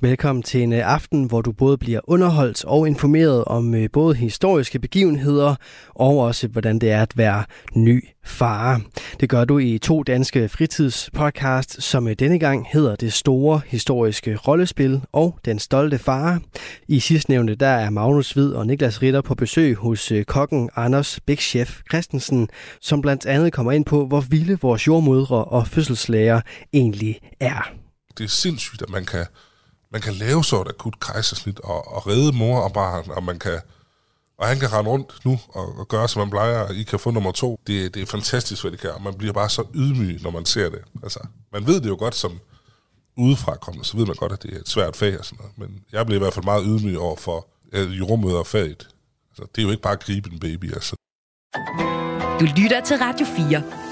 Velkommen til en øh, aften, hvor du både bliver underholdt og informeret om øh, både historiske begivenheder og også, hvordan det er at være ny far. Det gør du i to danske fritidspodcast, som øh, denne gang hedder Det Store Historiske Rollespil og Den Stolte Far. I sidstnævnte der er Magnus Hvid og Niklas Ritter på besøg hos kokken Anders Big Chef Christensen, som blandt andet kommer ind på, hvor vilde vores jordmødre og fødselslæger egentlig er. Det er sindssygt, at man kan man kan lave så et akut kejsersnit og, og redde mor og barn, og man kan og han kan rende rundt nu og, og gøre, som man plejer, og I kan få nummer to. Det, det er fantastisk, hvad det kan, og man bliver bare så ydmyg, når man ser det. Altså, man ved det jo godt som udefra kommende, så ved man godt, at det er et svært fag og sådan noget. Men jeg bliver i hvert fald meget ydmyg over for øh, uh, jordmøder og faget. Altså, det er jo ikke bare at gribe en baby, altså. Du lytter til Radio 4.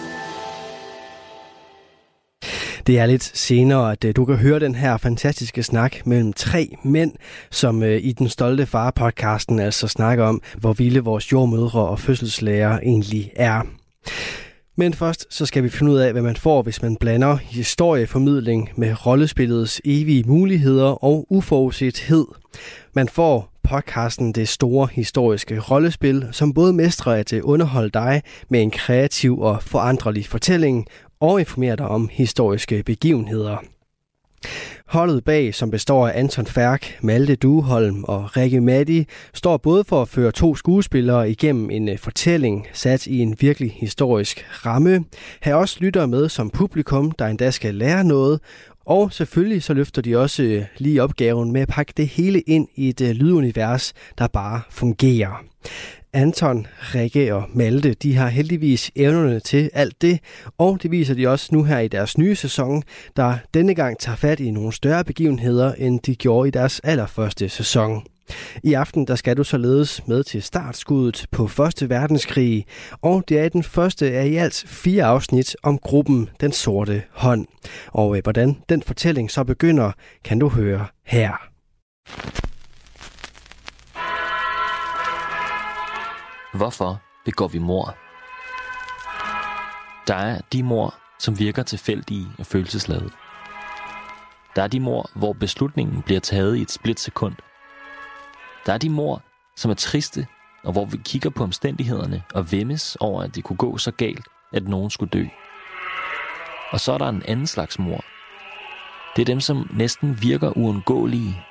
Det er lidt senere, at øh, du kan høre den her fantastiske snak mellem tre mænd, som øh, i den stolte far-podcasten altså snakker om, hvor vilde vores jordmødre og fødselslæger egentlig er. Men først så skal vi finde ud af, hvad man får, hvis man blander historieformidling med rollespillets evige muligheder og uforudsethed. Man får podcasten Det Store Historiske Rollespil, som både mestrer at øh, underholde dig med en kreativ og foranderlig fortælling, og informere dig om historiske begivenheder. Holdet bag, som består af Anton Færk, Malte Duholm og Rikke Matti, står både for at føre to skuespillere igennem en øh, fortælling sat i en virkelig historisk ramme. Her også lytter med som publikum, der endda skal lære noget, og selvfølgelig så løfter de også øh, lige opgaven med at pakke det hele ind i et øh, lydunivers, der bare fungerer. Anton, Rikke og Malte, de har heldigvis evnerne til alt det, og det viser de også nu her i deres nye sæson, der denne gang tager fat i nogle større begivenheder, end de gjorde i deres allerførste sæson. I aften der skal du således med til startskuddet på Første Verdenskrig, og det er den første af i alt fire afsnit om gruppen Den Sorte Hånd. Og øh, hvordan den fortælling så begynder, kan du høre her. Hvorfor begår vi mor? Der er de mor, som virker tilfældige og følelsesladet. Der er de mor, hvor beslutningen bliver taget i et splitsekund. Der er de mor, som er triste, og hvor vi kigger på omstændighederne og vemmes over, at det kunne gå så galt, at nogen skulle dø. Og så er der en anden slags mor. Det er dem, som næsten virker uundgåelige.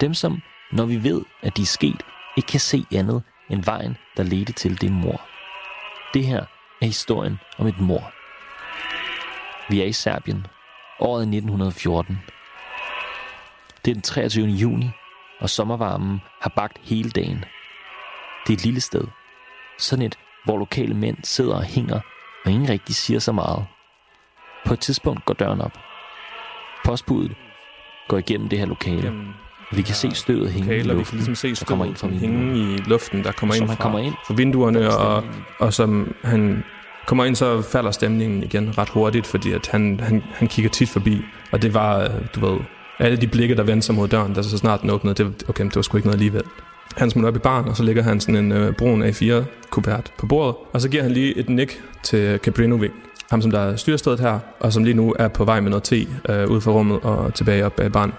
Dem, som, når vi ved, at de er sket, ikke kan se andet end vejen, der ledte til din mor. Det her er historien om et mor. Vi er i Serbien, året 1914. Det er den 23. juni, og sommervarmen har bagt hele dagen. Det er et lille sted. Sådan et, hvor lokale mænd sidder og hænger, og ingen rigtig siger så meget. På et tidspunkt går døren op. Postbuddet går igennem det her lokale. Vi kan se støvet hænge i luften, vi kan ligesom se der kommer ind fra hænge i luften, der kommer som ind fra, kommer ind fra vinduerne, og, og som han kommer ind, så falder stemningen igen ret hurtigt, fordi at han, han, han kigger tit forbi, og det var, du ved, alle de blikke, der vendte sig mod døren, der så snart den åbnede, det, okay, det var sgu ikke noget alligevel. Han smutter op i baren, og så ligger han sådan en øh, brun A4-kupert på bordet, og så giver han lige et nik til Kabrinovic, ham som der er styrstedet her, og som lige nu er på vej med noget te øh, ud fra rummet og tilbage op bag baren.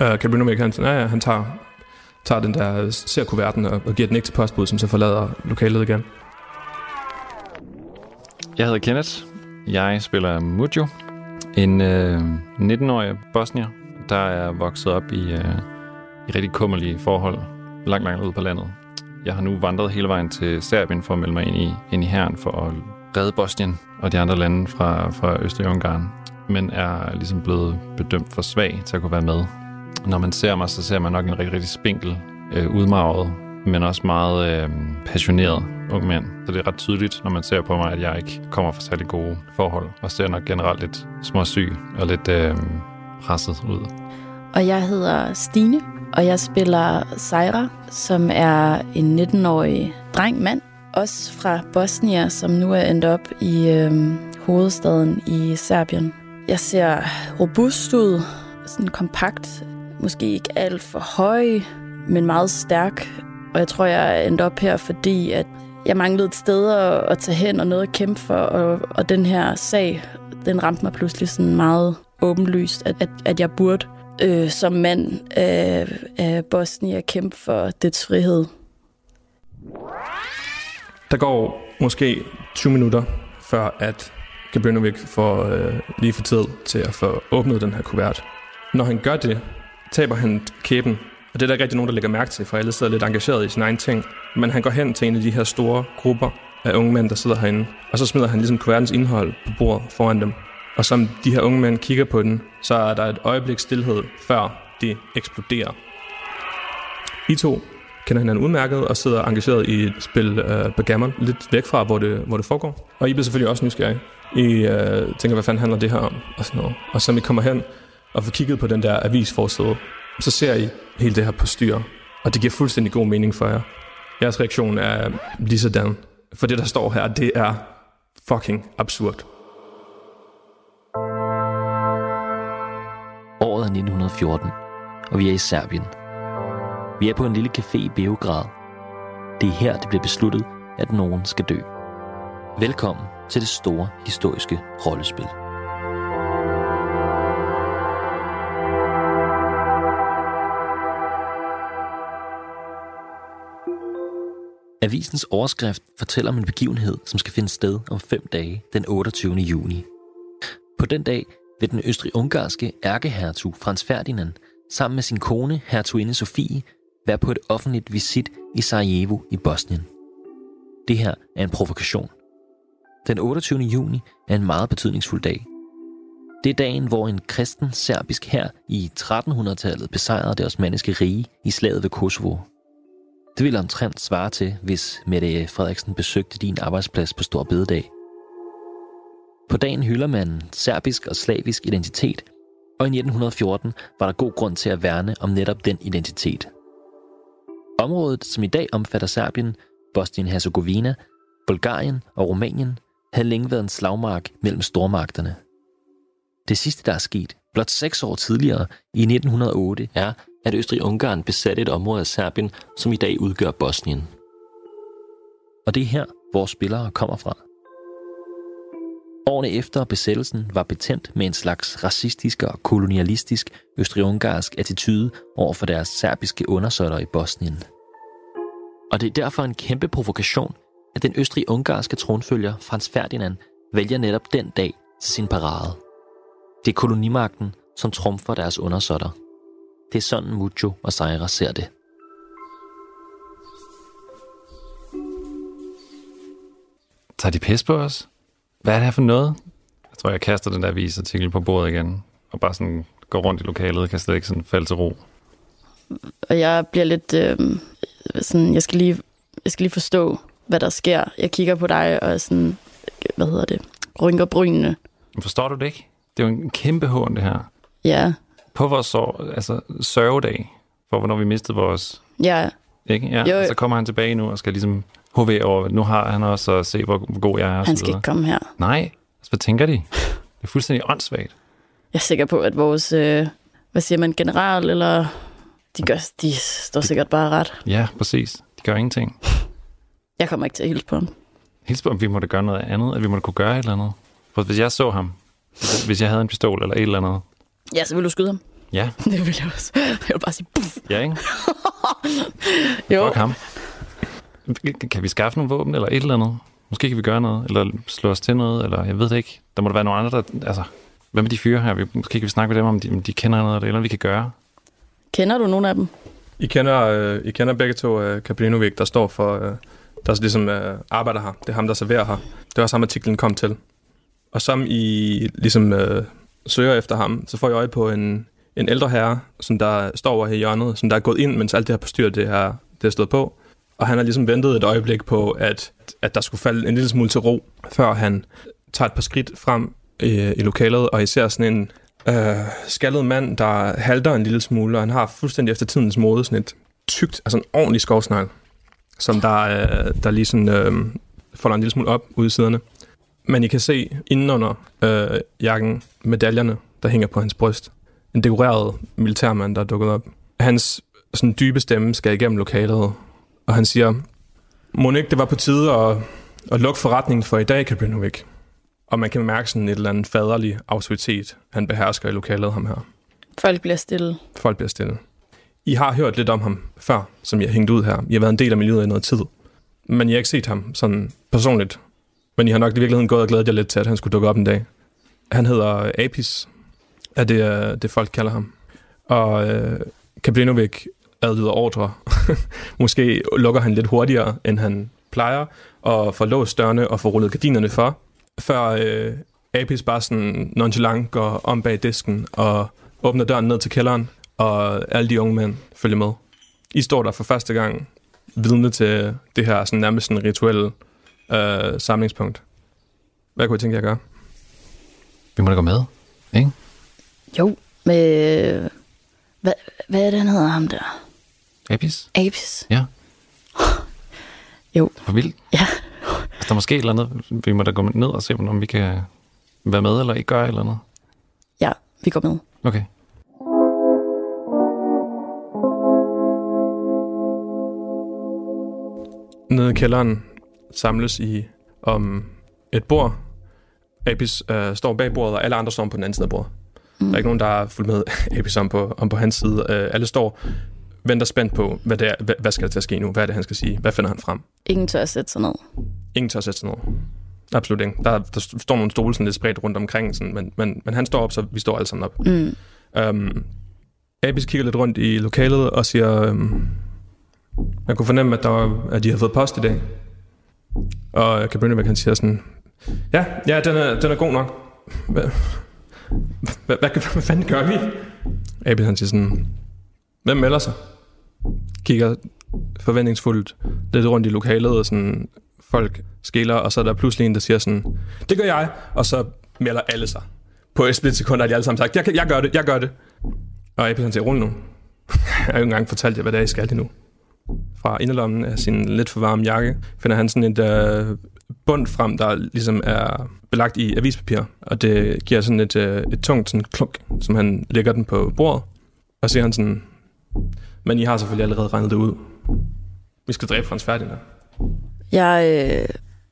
Øh, uh, Cabrino han, ja, ja, han tager, tager den der, øh, ser kuverten og, og giver den ikke til postbud, som så forlader lokalet igen. Jeg hedder Kenneth. Jeg spiller Mujo, en øh, 19-årig bosnier, der er vokset op i, øh, i rigtig kummerlige forhold, langt, langt ude på landet. Jeg har nu vandret hele vejen til Serbien for at melde mig ind i, ind i herren for at redde Bosnien og de andre lande fra, fra Østrig-Ungarn, men er ligesom blevet bedømt for svag til at kunne være med når man ser mig, så ser man nok en rigtig, rigtig spinkel, øh, udmarvet, men også meget øh, passioneret ung mand. Så det er ret tydeligt, når man ser på mig, at jeg ikke kommer fra særlig gode forhold, og ser nok generelt lidt småsyg og lidt øh, presset ud. Og jeg hedder Stine, og jeg spiller Sejra, som er en 19-årig dreng-mand, også fra Bosnien, som nu er endt op i øh, hovedstaden i Serbien. Jeg ser robust ud, sådan kompakt, måske ikke alt for høj, men meget stærk. Og jeg tror, jeg endte op her, fordi at jeg manglede et sted at, at tage hen og noget at kæmpe for. Og, og den her sag, den ramte mig pludselig sådan meget åbenlyst, at, at, at jeg burde øh, som mand af, af Bosnien kæmpe for dets frihed. Der går måske 20 minutter, før at Gabrinovic får øh, lige for tid til at få åbnet den her kuvert. Når han gør det, taber han kæben, og det er der ikke rigtig nogen, der lægger mærke til, for alle sidder lidt engageret i sin egen ting. Men han går hen til en af de her store grupper af unge mænd, der sidder herinde, og så smider han ligesom kuvertens indhold på bordet foran dem. Og som de her unge mænd kigger på den, så er der et øjeblik stillhed, før det eksploderer. I to kender hinanden udmærket og sidder engageret i et spil øh, uh, backgammon, lidt væk fra, hvor det, hvor det foregår. Og I bliver selvfølgelig også nysgerrige. I uh, tænker, hvad fanden handler det her om? Og, sådan noget. og så I kommer hen og får kigget på den der avisforside, så ser I hele det her på styr, og det giver fuldstændig god mening for jer. Jeres reaktion er lige sådan, for det der står her, det er fucking absurd. Året er 1914, og vi er i Serbien. Vi er på en lille café i Beograd. Det er her, det bliver besluttet, at nogen skal dø. Velkommen til det store historiske rollespil. Avisens overskrift fortæller om en begivenhed, som skal finde sted om fem dage den 28. juni. På den dag vil den østrig-ungarske ærkehertug Frans Ferdinand sammen med sin kone, hertuginde Sofie, være på et offentligt visit i Sarajevo i Bosnien. Det her er en provokation. Den 28. juni er en meget betydningsfuld dag. Det er dagen, hvor en kristen serbisk hær i 1300-tallet besejrede det osmanniske rige i slaget ved Kosovo. Det ville omtrent svare til, hvis Mette Frederiksen besøgte din arbejdsplads på Stor Bededag. På dagen hylder man serbisk og slavisk identitet, og i 1914 var der god grund til at værne om netop den identitet. Området, som i dag omfatter Serbien, Bosnien-Herzegovina, Bulgarien og Rumænien, havde længe været en slagmark mellem stormagterne. Det sidste, der er sket, blot seks år tidligere, i 1908, er, at Østrig-Ungarn besatte et område af Serbien, som i dag udgør Bosnien. Og det er her, vores spillere kommer fra. Årene efter besættelsen var betændt med en slags racistisk og kolonialistisk østrig-ungarsk attitude over for deres serbiske undersøtter i Bosnien. Og det er derfor en kæmpe provokation, at den østrig-ungarske tronfølger Frans Ferdinand vælger netop den dag til sin parade. Det er kolonimagten, som trumfer deres undersøtter. Det er sådan Mujo og Sejra ser det. Tager de pis på os? Hvad er det her for noget? Jeg tror, jeg kaster den der avisartikel på bordet igen, og bare sådan går rundt i lokalet og kan slet ikke sådan falde til ro. Og jeg bliver lidt øh, sådan, jeg skal, lige, jeg skal lige forstå, hvad der sker. Jeg kigger på dig og sådan, hvad hedder det, rynker brynene. Forstår du det ikke? Det er jo en kæmpe hån, det her. Ja, På vores sår, altså sørgedag, for hvornår vi mistede vores... ja, Ikke? Ja, Jo, jo. Så kommer han tilbage nu og skal ligesom HV over, nu har han også at se, hvor, hvor god jeg er. og han skal ikke komme her. Nej, altså, hvad tænker de? Det er fuldstændig åndssvagt. Jeg er sikker på, at vores, øh, hvad siger man, general, eller de, gør, de står sikkert bare ret. Ja, præcis. De gør ingenting. Jeg kommer ikke til at hilse på ham. Helt på, om vi måtte gøre noget andet, at vi måtte kunne gøre et eller andet. For hvis jeg så ham, hvis jeg havde en pistol eller et eller andet, Ja, så vil du skyde ham. ja, Det vil jeg også. Jeg vil bare sige, puff. ja ikke? Jo, Fuck ham. Kan vi skaffe nogle våben eller et eller andet? Måske kan vi gøre noget, eller slå os til noget, eller jeg ved det ikke. Der må der være nogle andre, der... Altså, hvad med de fyre her? Vi, måske kan vi snakke med dem, om de, om de kender noget, eller vi kan gøre. kender du nogen af dem? I kender, øh, I kender begge to øh, Kaplinovic, der står for, øh, der er ligesom øh, arbejder her. Det er ham, der serverer her. Det var samme artiklen kom til. Og som I ligesom øh, søger efter ham, så får jeg øje på en, en ældre herre, som der står over her i hjørnet, som der er gået ind, mens alt det her postyr, det, har det er stået på. Og han har ligesom ventet et øjeblik på, at, at der skulle falde en lille smule til ro, før han tager et par skridt frem i, i lokalet, og I ser sådan en øh, skaldet mand, der halter en lille smule, og han har fuldstændig efter tidens mode sådan et tykt, altså en ordentlig skovsnegl, som der, øh, der lige sådan øh, folder en lille smule op ude i siderne. Men I kan se indenunder øh, jakken medaljerne, der hænger på hans bryst. En dekoreret militærmand, der er dukket op. Hans sådan dybe stemme skal igennem lokalet, og han siger, Monik, det var på tide at, at lukke forretningen for i dag, Kabrinovic. Og man kan mærke sådan et eller andet faderlig autoritet, han behersker i lokalet, ham her. Folk bliver stille. Folk bliver stille. I har hørt lidt om ham før, som jeg har hængt ud her. I har været en del af miljøet i noget tid. Men I har ikke set ham sådan personligt. Men I har nok i virkeligheden gået og glædet jer lidt til, at han skulle dukke op en dag. Han hedder Apis, er det, det folk kalder ham. Og øh, Kablinovic adlyder ordre. Måske lukker han lidt hurtigere, end han plejer, og får låst dørene og får rullet gardinerne for, før øh, Apis bare sådan nonchalant går om bag disken og åbner døren ned til kælderen, og alle de unge mænd følger med. I står der for første gang vidne til det her sådan nærmest sådan rituelle øh, samlingspunkt. Hvad kunne I tænke jer at gøre? Vi må da gå med, ikke? Jo, med... Hvad, hvad er det, han hedder ham der? Apis? Apis. Ja. Jo. For vildt. Ja. Altså, der er måske et eller andet, vi må da gå ned og se, om vi kan være med, eller ikke gøre et eller andet. Ja, vi går med. Okay. Nede i kælderen samles I om et bord. Apis øh, står bag bordet, og alle andre står på den anden side af bordet. Mm. Der er ikke nogen, der er fulgt med Apis om på, om på hans side. Øh, alle står venter spændt på, hvad, det er, hvad, hvad skal der til at ske nu? Hvad er det, han skal sige? Hvad finder han frem? Ingen tør at sætte sig ned. Ingen tør at sætte sig ned. Absolut ikke. Der, der står nogle stole sådan lidt spredt rundt omkring, sådan, men, men, men han står op, så vi står alle sammen op. Mm. Um, Abis kigger lidt rundt i lokalet og siger, um, jeg kunne fornemme, at, der var, at de havde fået post i dag. Og Cabrinovic, han siger sådan, ja, ja, den er, den er god nok. Hvad, hvad, hvad, hvad fanden gør vi? Abel, han siger sådan, hvem melder sig? Kigger forventningsfuldt lidt rundt i lokalet, og sådan, folk skiller, og så er der pludselig en, der siger sådan, det gør jeg, og så melder alle sig. På et split sekund har de alle sammen sagt, jeg, jeg gør det, jeg gør det. Og Abel, han siger, rulle nu. jeg har jo ikke engang fortalt jer, hvad det er, I skal det nu. Fra inderlommen af sin lidt for varme jakke, finder han sådan et uh, bund frem, der ligesom er belagt i avispapir, og det giver sådan et, uh, et tungt sådan klunk, som han lægger den på bordet. Og siger han sådan, men I har selvfølgelig allerede regnet det ud. Vi skal dræbe Frans Ferdinand. Jeg, øh,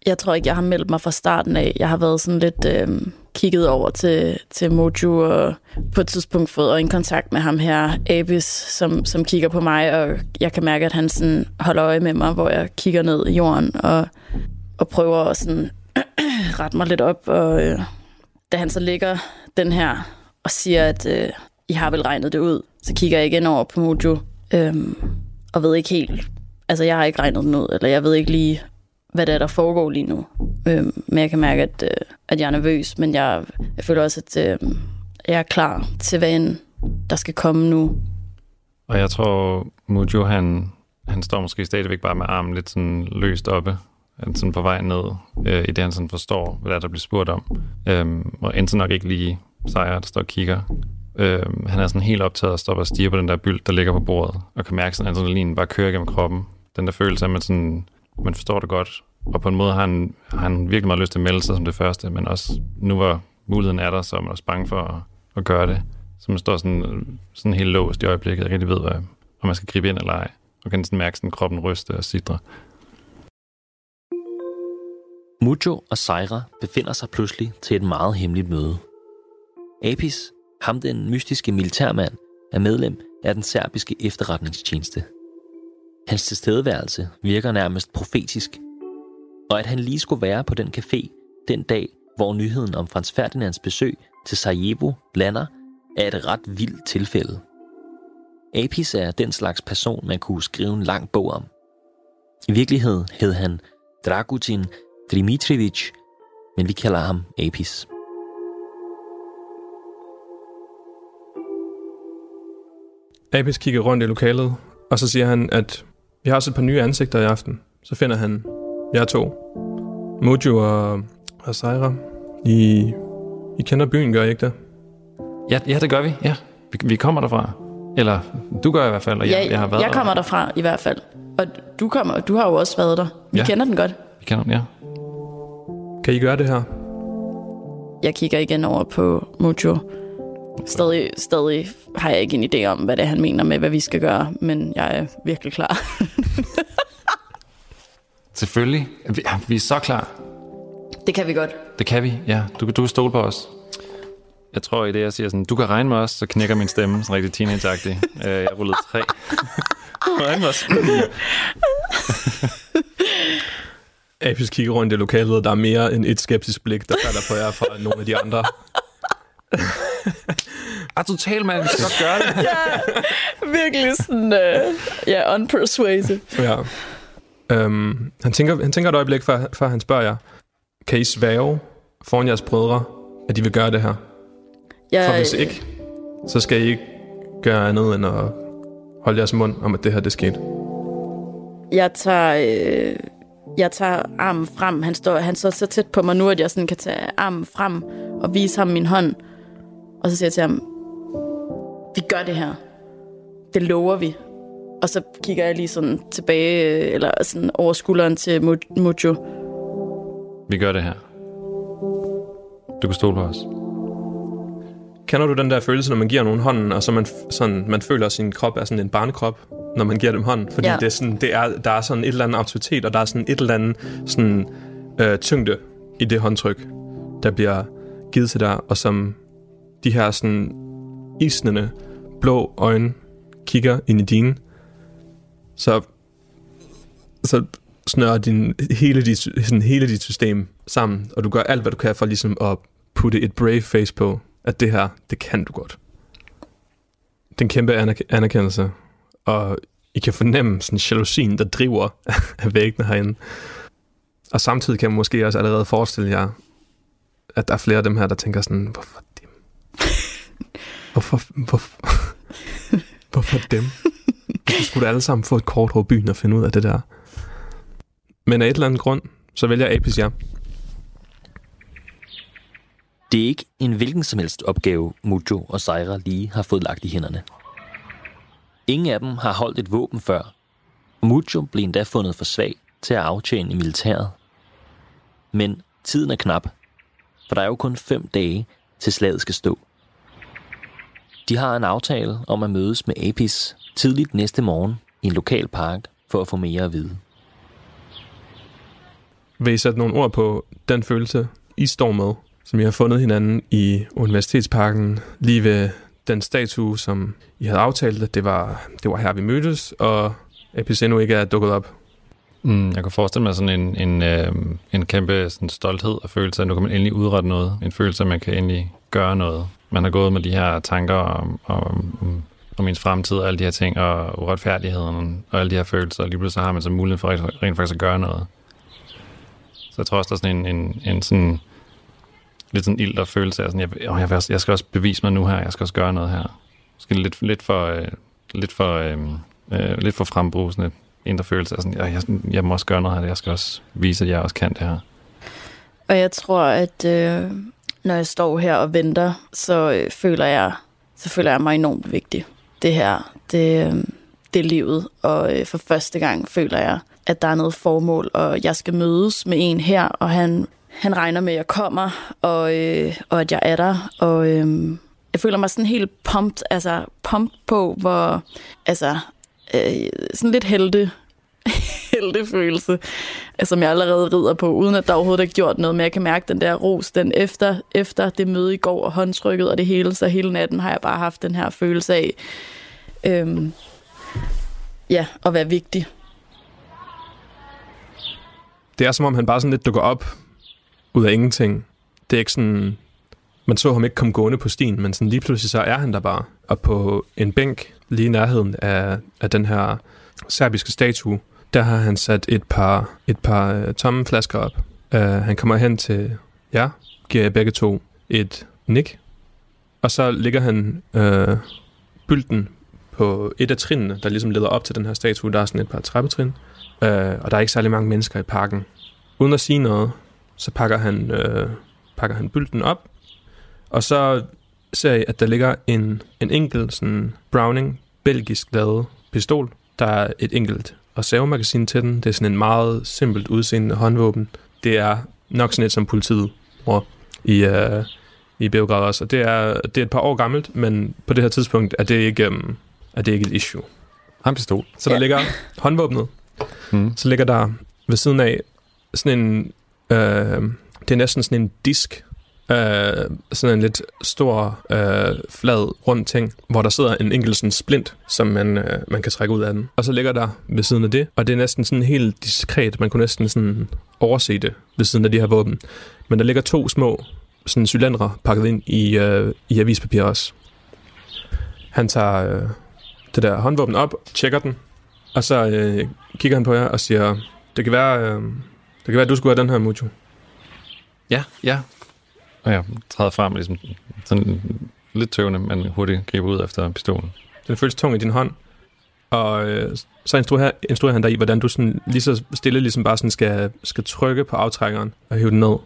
jeg tror ikke, jeg har meldt mig fra starten af. Jeg har været sådan lidt øh, kigget over til, til Mojo og på et tidspunkt fået en kontakt med ham her, Abis, som, som kigger på mig, og jeg kan mærke, at han sådan holder øje med mig, hvor jeg kigger ned i jorden og, og prøver at sådan rette mig lidt op. Og øh, da han så ligger den her og siger, at øh, I har vel regnet det ud, så kigger jeg igen over på Mojo øh, og ved ikke helt, altså jeg har ikke regnet den ud, eller jeg ved ikke lige, hvad det er, der foregår lige nu. Øh, men jeg kan mærke, at, øh, at jeg er nervøs, men jeg, jeg føler også, at øh, jeg er klar til, hvad end der skal komme nu. Og jeg tror, Mujo, han, han står måske stadigvæk bare med armen lidt sådan løst oppe, øh, sådan på vej ned, øh, i det han sådan forstår, hvad der, er, der bliver spurgt om. Øhm, og indtil nok ikke lige sejrer, der står og kigger. Øhm, han er sådan helt optaget og stopper og stiger på den der byld, der ligger på bordet, og kan mærke, at adrenalinen bare kører gennem kroppen. Den der følelse af, at man, sådan, man forstår det godt, og på en måde har han, har han virkelig meget lyst til at melde sig som det første, men også nu hvor muligheden er der, så er man også bange for at, at gøre det. Så man står sådan, sådan helt låst i øjeblikket, og rigtig ved, hvad, om man skal gribe ind eller ej, og kan sådan mærke sådan kroppen ryste og sidre. Mujo og Seira befinder sig pludselig til et meget hemmeligt møde. Apis, ham den mystiske militærmand, er medlem af den serbiske efterretningstjeneste. Hans tilstedeværelse virker nærmest profetisk, og at han lige skulle være på den café den dag, hvor nyheden om Frans Ferdinands besøg til Sarajevo lander, er et ret vildt tilfælde. Apis er den slags person, man kunne skrive en lang bog om. I virkeligheden hed han Dragutin Dimitrievich, men vi kalder ham Apis. Apis kigger rundt i lokalet, og så siger han, at vi har også et par nye ansigter i aften. Så finder han jer to. Mojo og, og Seira. I, I kender byen, gør I ikke det? Ja, ja, det gør vi. Ja, vi, vi kommer derfra. Eller du gør i hvert fald, og jeg, ja, jeg har været jeg der. kommer derfra i hvert fald. Og du, kommer, du har jo også været der. Vi Ja. kender den godt. Vi kender den, ja. Kan I gøre det her? Jeg kigger igen over på Mojo. Stadig, stadig har jeg ikke en idé om, hvad det er, han mener med, hvad vi skal gøre, men jeg er virkelig klar. Selvfølgelig. Vi, ja, vi er så klar. det kan vi godt. Det kan vi, ja. Du, du kan stole på os. Jeg tror, i det, jeg siger sådan, du kan regne med os, så knækker min stemme sådan rigtig teenage-agtig. Øh, jeg rullede tre. Regne med os. Apis kigger rundt i lokalet, og der er mere end et skeptisk blik, der falder på jer fra nogle af de andre. Ah, total, mand. Vi skal godt gøre det. ja, virkelig sådan, uh, ja, unpersuasive. Ja. Øhm, han, tænker, han tænker et øjeblik, før, før han spørger jer, kan I svæve foran jeres brødre, at de vil gøre det her? Jeg, For hvis ikke, så skal I ikke gøre andet end at holde jeres mund om, at det her det skete. Jeg tager, øh, jeg tager armen frem. Han står, han står så tæt på mig nu, at jeg sådan kan tage armen frem og vise ham min hånd. Og så siger jeg til ham, vi gør det her. Det lover vi. Og så kigger jeg lige sådan tilbage, eller sådan over skulderen til Mujo. Vi gør det her. Du kan stole på os. Kender du den der følelse, når man giver nogen hånden, og så man, sådan, man føler, at sin krop er sådan en barnekrop, når man giver dem hånden? Fordi Ja. det er sådan, det er, der er sådan et eller andet autoritet, og der er sådan et eller andet sådan, øh, tyngde i det håndtryk, der bliver givet til dig, og som de her sådan isnende blå øjne kigger ind i dine, så, så snører din, hele, dit, sådan hele dit system sammen, og du gør alt, hvad du kan for ligesom at putte et brave face på, at det her, det kan du godt. Det er en kæmpe anerk- anerkendelse, og I kan fornemme sådan jalousien, der driver af væggene herinde. Og samtidig kan man måske også allerede forestille jer, at der er flere af dem her, der tænker sådan, hvorfor dem? Hvorfor, hvorfor, hvorfor dem? Så skulle da alle sammen få et kort over byen og finde ud af det der. Men af et eller andet grund, så vælger Apis jer. Det er ikke en hvilken som helst opgave, Mujo og Sejra lige har fået lagt i hænderne. Ingen af dem har holdt et våben før. Mujo blev endda fundet for svag til at aftjene i militæret. Men tiden er knap, for der er jo kun fem dage til slaget skal stå. De har en aftale om at mødes med Apis tidligt næste morgen i en lokal park for at få mere at vide. Vil I sætte nogle ord på den følelse, I står med, som I har fundet hinanden i Universitetsparken, lige ved den statue, som I havde aftalt, at det var, det var her, vi mødtes, og Apis endnu ikke er dukket op. Mm, jeg kan forestille mig sådan en, en, øh, en kæmpe sådan stolthed og følelse, at nu kan man endelig udrette noget. En følelse, at man kan endelig gøre noget. Man har gået med de her tanker om, om, om, om ens fremtid og alle de her ting, og uretfærdigheden og alle de her følelser, og lige pludselig har man så mulighed for rent, rent faktisk at gøre noget. Så jeg tror også, der er sådan en, en, en sådan, lidt sådan ild og følelse af, sådan, jeg, åh, jeg, jeg skal også bevise mig nu her, jeg skal også gøre noget her. Måske lidt, lidt for, øh, lidt for, øh, øh, lidt for frembrusende indre følelse af sådan, jeg, jeg, jeg må også gøre noget her, jeg skal også vise, at jeg også kan det her. Og jeg tror, at øh, når jeg står her og venter, så øh, føler jeg så føler jeg mig enormt vigtig. Det her, det, øh, det er livet, og øh, for første gang føler jeg, at der er noget formål, og jeg skal mødes med en her, og han, han regner med, at jeg kommer, og, øh, og at jeg er der, og øh, jeg føler mig sådan helt pumped, altså pumped på, hvor, altså, øh, sådan lidt helte, heltefølelse, som jeg allerede rider på, uden at der overhovedet er gjort noget, men jeg kan mærke den der ros, den efter, efter det møde i går, og håndtrykket og det hele, så hele natten har jeg bare haft den her følelse af, øhm, ja, at være vigtig. Det er som om, han bare sådan lidt dukker op ud af ingenting. Det er ikke sådan... Man så ham ikke komme gående på stien, men sådan lige pludselig så er han der bare. Og på en bænk lige i nærheden af, af den her serbiske statue, der har han sat et par, et par uh, tomme flasker op. Uh, han kommer hen til jer, giver jer begge to et nik, og så ligger han øh, uh, bylden på et af trinene, der ligesom leder op til den her statue. Der er sådan et par trappetrin, uh, og der er ikke særlig mange mennesker i parken. Uden at sige noget, så pakker han, øh, pakker han bylden op, og så ser jeg, at der ligger en, en enkelt sådan Browning belgisk lavet pistol. Der er et enkelt reservemagasin til den. Det er sådan en meget simpelt udseende håndvåben. Det er nok sådan et, som politiet bruger i, øh, i Beograd også, og det er, det er et par år gammelt, men på det her tidspunkt er det ikke, um, er det ikke et issue. Har en pistol. Så der Ja. ligger håndvåbnet, Mm. så ligger der ved siden af sådan en, øh, det er næsten sådan en disk, øh, sådan en lidt stor, øh, flad, rund ting, hvor der sidder en enkelt sådan splint, som man, øh, man kan trække ud af den. Og så ligger der ved siden af det, og det er næsten sådan helt diskret, man kunne næsten sådan overse det ved siden af de her våben. Men der ligger to små sådan cylindre pakket ind i, øh, i avispapir også. Han tager øh, det der håndvåben op, tjekker den, og så øh, kigger han på jer og siger, det kan være, øh, det kan være, at du skulle have den her, Mucho. Ja, ja. Og jeg træder frem og ligesom sådan lidt tøvende, men hurtigt griber ud efter pistolen. Den føles tung i din hånd. Og øh, så instruerer, instruerer han dig i, hvordan du sådan, lige så stille ligesom bare sådan skal, skal trykke på aftrækkeren og hive den ned.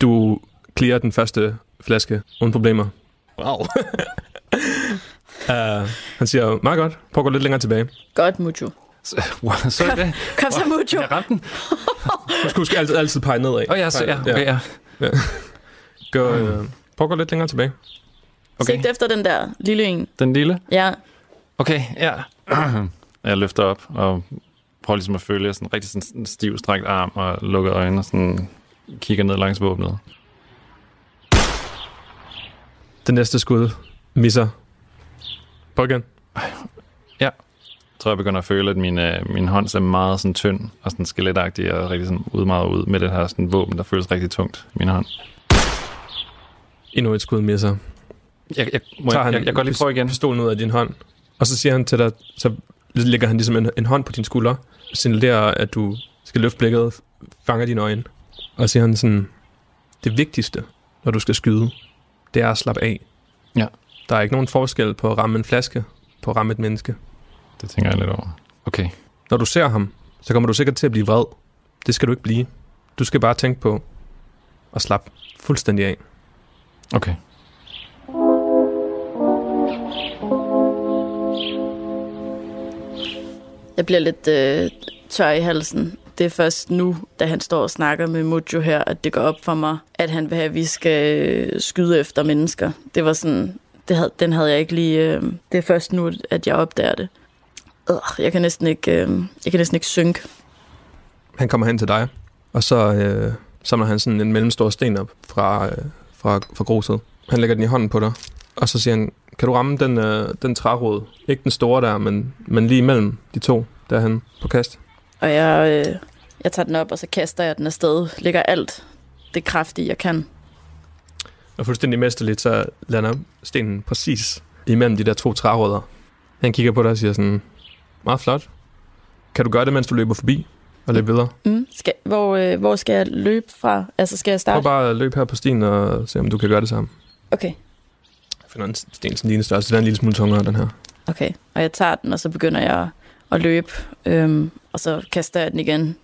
Du clearer den første flaske uden problemer. Wow. Uh, han siger, meget godt, prøv at gå lidt længere tilbage. Godt, Mucho. Wow, så er det. Kom så, Mucho. Jeg ramte den. Du skal huske altid, altid pege nedad. Åh, oh, ja, så, ja, okay, ja. Gå, øh, prøv at gå lidt længere tilbage. Okay. Sigt efter den der lille en. Den lille? Ja, Okay, ja. jeg løfter op og prøver ligesom at følge sådan en rigtig sådan en stiv strækt arm og lukker øjnene og sådan kigger ned langs våbnet. Den næste skud misser. Prøv igen. Jeg tror, jeg begynder at føle, at min, øh, min hånd ser meget sådan tynd og sådan skeletagtig og rigtig sådan udmaget ud med det her sådan våben, der føles rigtig tungt i min hånd. Endnu et skud misser. Jeg, jeg, må, Tager jeg, han jeg, jeg kan godt lige prøve igen. pistolen ud af din hånd. Og så siger han til dig, så lægger han ligesom en, en hånd på din skulder, signalerer, at du skal løfte blikket, fanger dine øjne, og siger han sådan, det vigtigste, når du skal skyde, det er at slappe af. Ja. Der er ikke nogen forskel på at ramme en flaske, på at ramme et menneske. Det tænker jeg lidt over. Okay. Når du ser ham, så kommer du sikkert til at blive vred. Det skal du ikke blive. Du skal bare tænke på at slappe fuldstændig af. Okay. jeg bliver lidt øh, tør i halsen. Det er først nu, da han står og snakker med Mujo her, at det går op for mig, at han vil have, at vi skal øh, skyde efter mennesker. Det var sådan, det havde, den havde jeg ikke lige... Øh, det er først nu, at jeg opdager det. Øh, jeg kan næsten ikke, øh, jeg kan næsten ikke synke. Han kommer hen til dig, og så øh, samler han sådan en mellemstor sten op fra, øh, fra, fra gruset. Han lægger den i hånden på dig, og så siger han, kan du ramme den, øh, den trærod? Ikke den store der, men, men lige imellem de to, der er han på kast. Og jeg, øh, jeg tager den op, og så kaster jeg den afsted. Lægger alt det kraftige, jeg kan. Og fuldstændig mesterligt, så lander stenen præcis imellem de der to trærødder. Han kigger på dig og siger sådan, meget flot. Kan du gøre det, mens du løber forbi og løbe videre? Mm. Skal, hvor, øh, hvor skal jeg løbe fra? Altså, skal jeg Prøv starte? bare at løbe her på stien og se, om du kan gøre det samme. Okay, Jeg finder en sten sådan din størrelse. Den er en lille smule tungere, den her. okay. Og jeg tager den, og så begynder jeg at løbe. Øhm, og så kaster jeg den igen.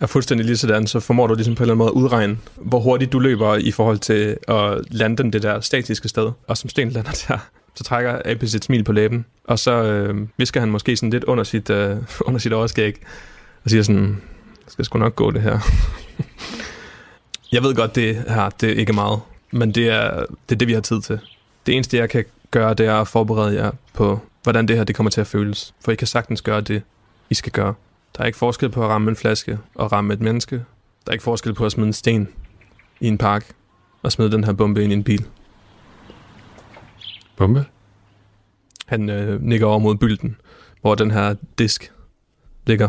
er fuldstændig lige sådan, så formår du ligesom på en eller anden måde at udregne, hvor hurtigt du løber i forhold til at lande den det der statiske sted. Og som Sten lander der, så trækker Apis et smil på læben, og så øh, visker han måske sådan lidt under sit, øh, under sit overskæg, og siger sådan, det skal sgu nok gå det her. jeg ved godt, det her, det er ikke meget, men det er, det er det, vi har tid til. Det eneste, jeg kan gøre, det er at forberede jer på, hvordan det her det kommer til at føles. For I kan sagtens gøre det, I skal gøre. Der er ikke forskel på at ramme en flaske og ramme et menneske. Der er ikke forskel på at smide en sten i en park og smide den her bombe ind i en bil. Bombe? Han øh, nikker over mod bylden, hvor den her disk ligger.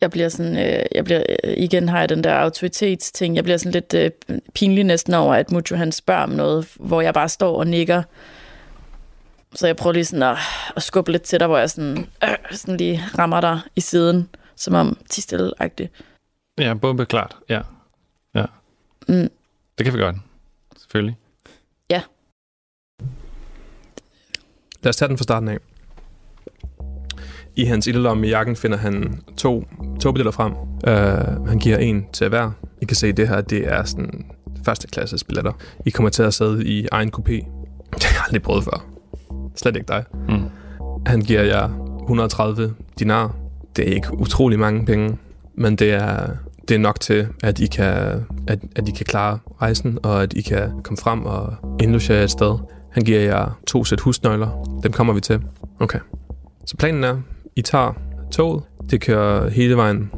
Jeg bliver sådan, øh, jeg bliver, øh, igen har jeg den der autoritetsting. Jeg bliver sådan lidt øh, pinlig næsten over, at Mujo han spørger om noget, hvor jeg bare står og nikker. Så jeg prøver lige sådan at, at skubbe lidt til dig, hvor jeg sådan, øh, sådan lige rammer dig i siden, som om ti stille -agtigt. Ja, bombe, klart. Ja. Ja. Mm. Det kan vi godt. Selvfølgelig. Lad os tage den fra starten af. I hans ildelomme i jakken finder han to togbilletter frem. Uh, han giver en til hver. I kan se, det her det er sådan første klasses billetter. I kommer til at sidde i egen kopé. Det har jeg aldrig prøvet før. Slet ikke dig. Mm. Han giver jer 130 dinar. Det er ikke utrolig mange penge, men det er, det er nok til, at I kan, at, at I kan klare rejsen, og at I kan komme frem og indlogere et sted. Han giver jer to sæt husnøgler. Dem kommer vi til. Okay. Så planen er, I tager toget. Det kører hele vejen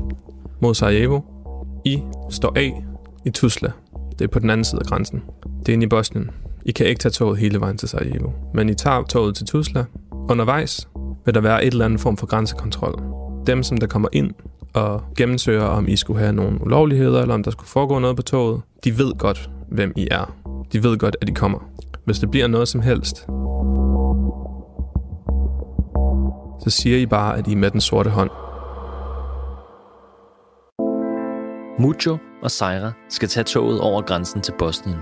mod Sarajevo. I står af i Tuzla. Det er på den anden side af grænsen. Det er inde i Bosnien. I kan ikke tage toget hele vejen til Sarajevo. Men I tager toget til Tuzla. Undervejs vil der være et eller andet form for grænsekontrol. Dem, som der kommer ind og gennemsøger, om I skulle have nogle ulovligheder, eller om der skulle foregå noget på toget, de ved godt, hvem I er. De ved godt, at I kommer. Hvis det bliver noget som helst, så siger I bare, at I er med den sorte hånd. Mucho og Sejra skal tage toget over grænsen til Bosnien.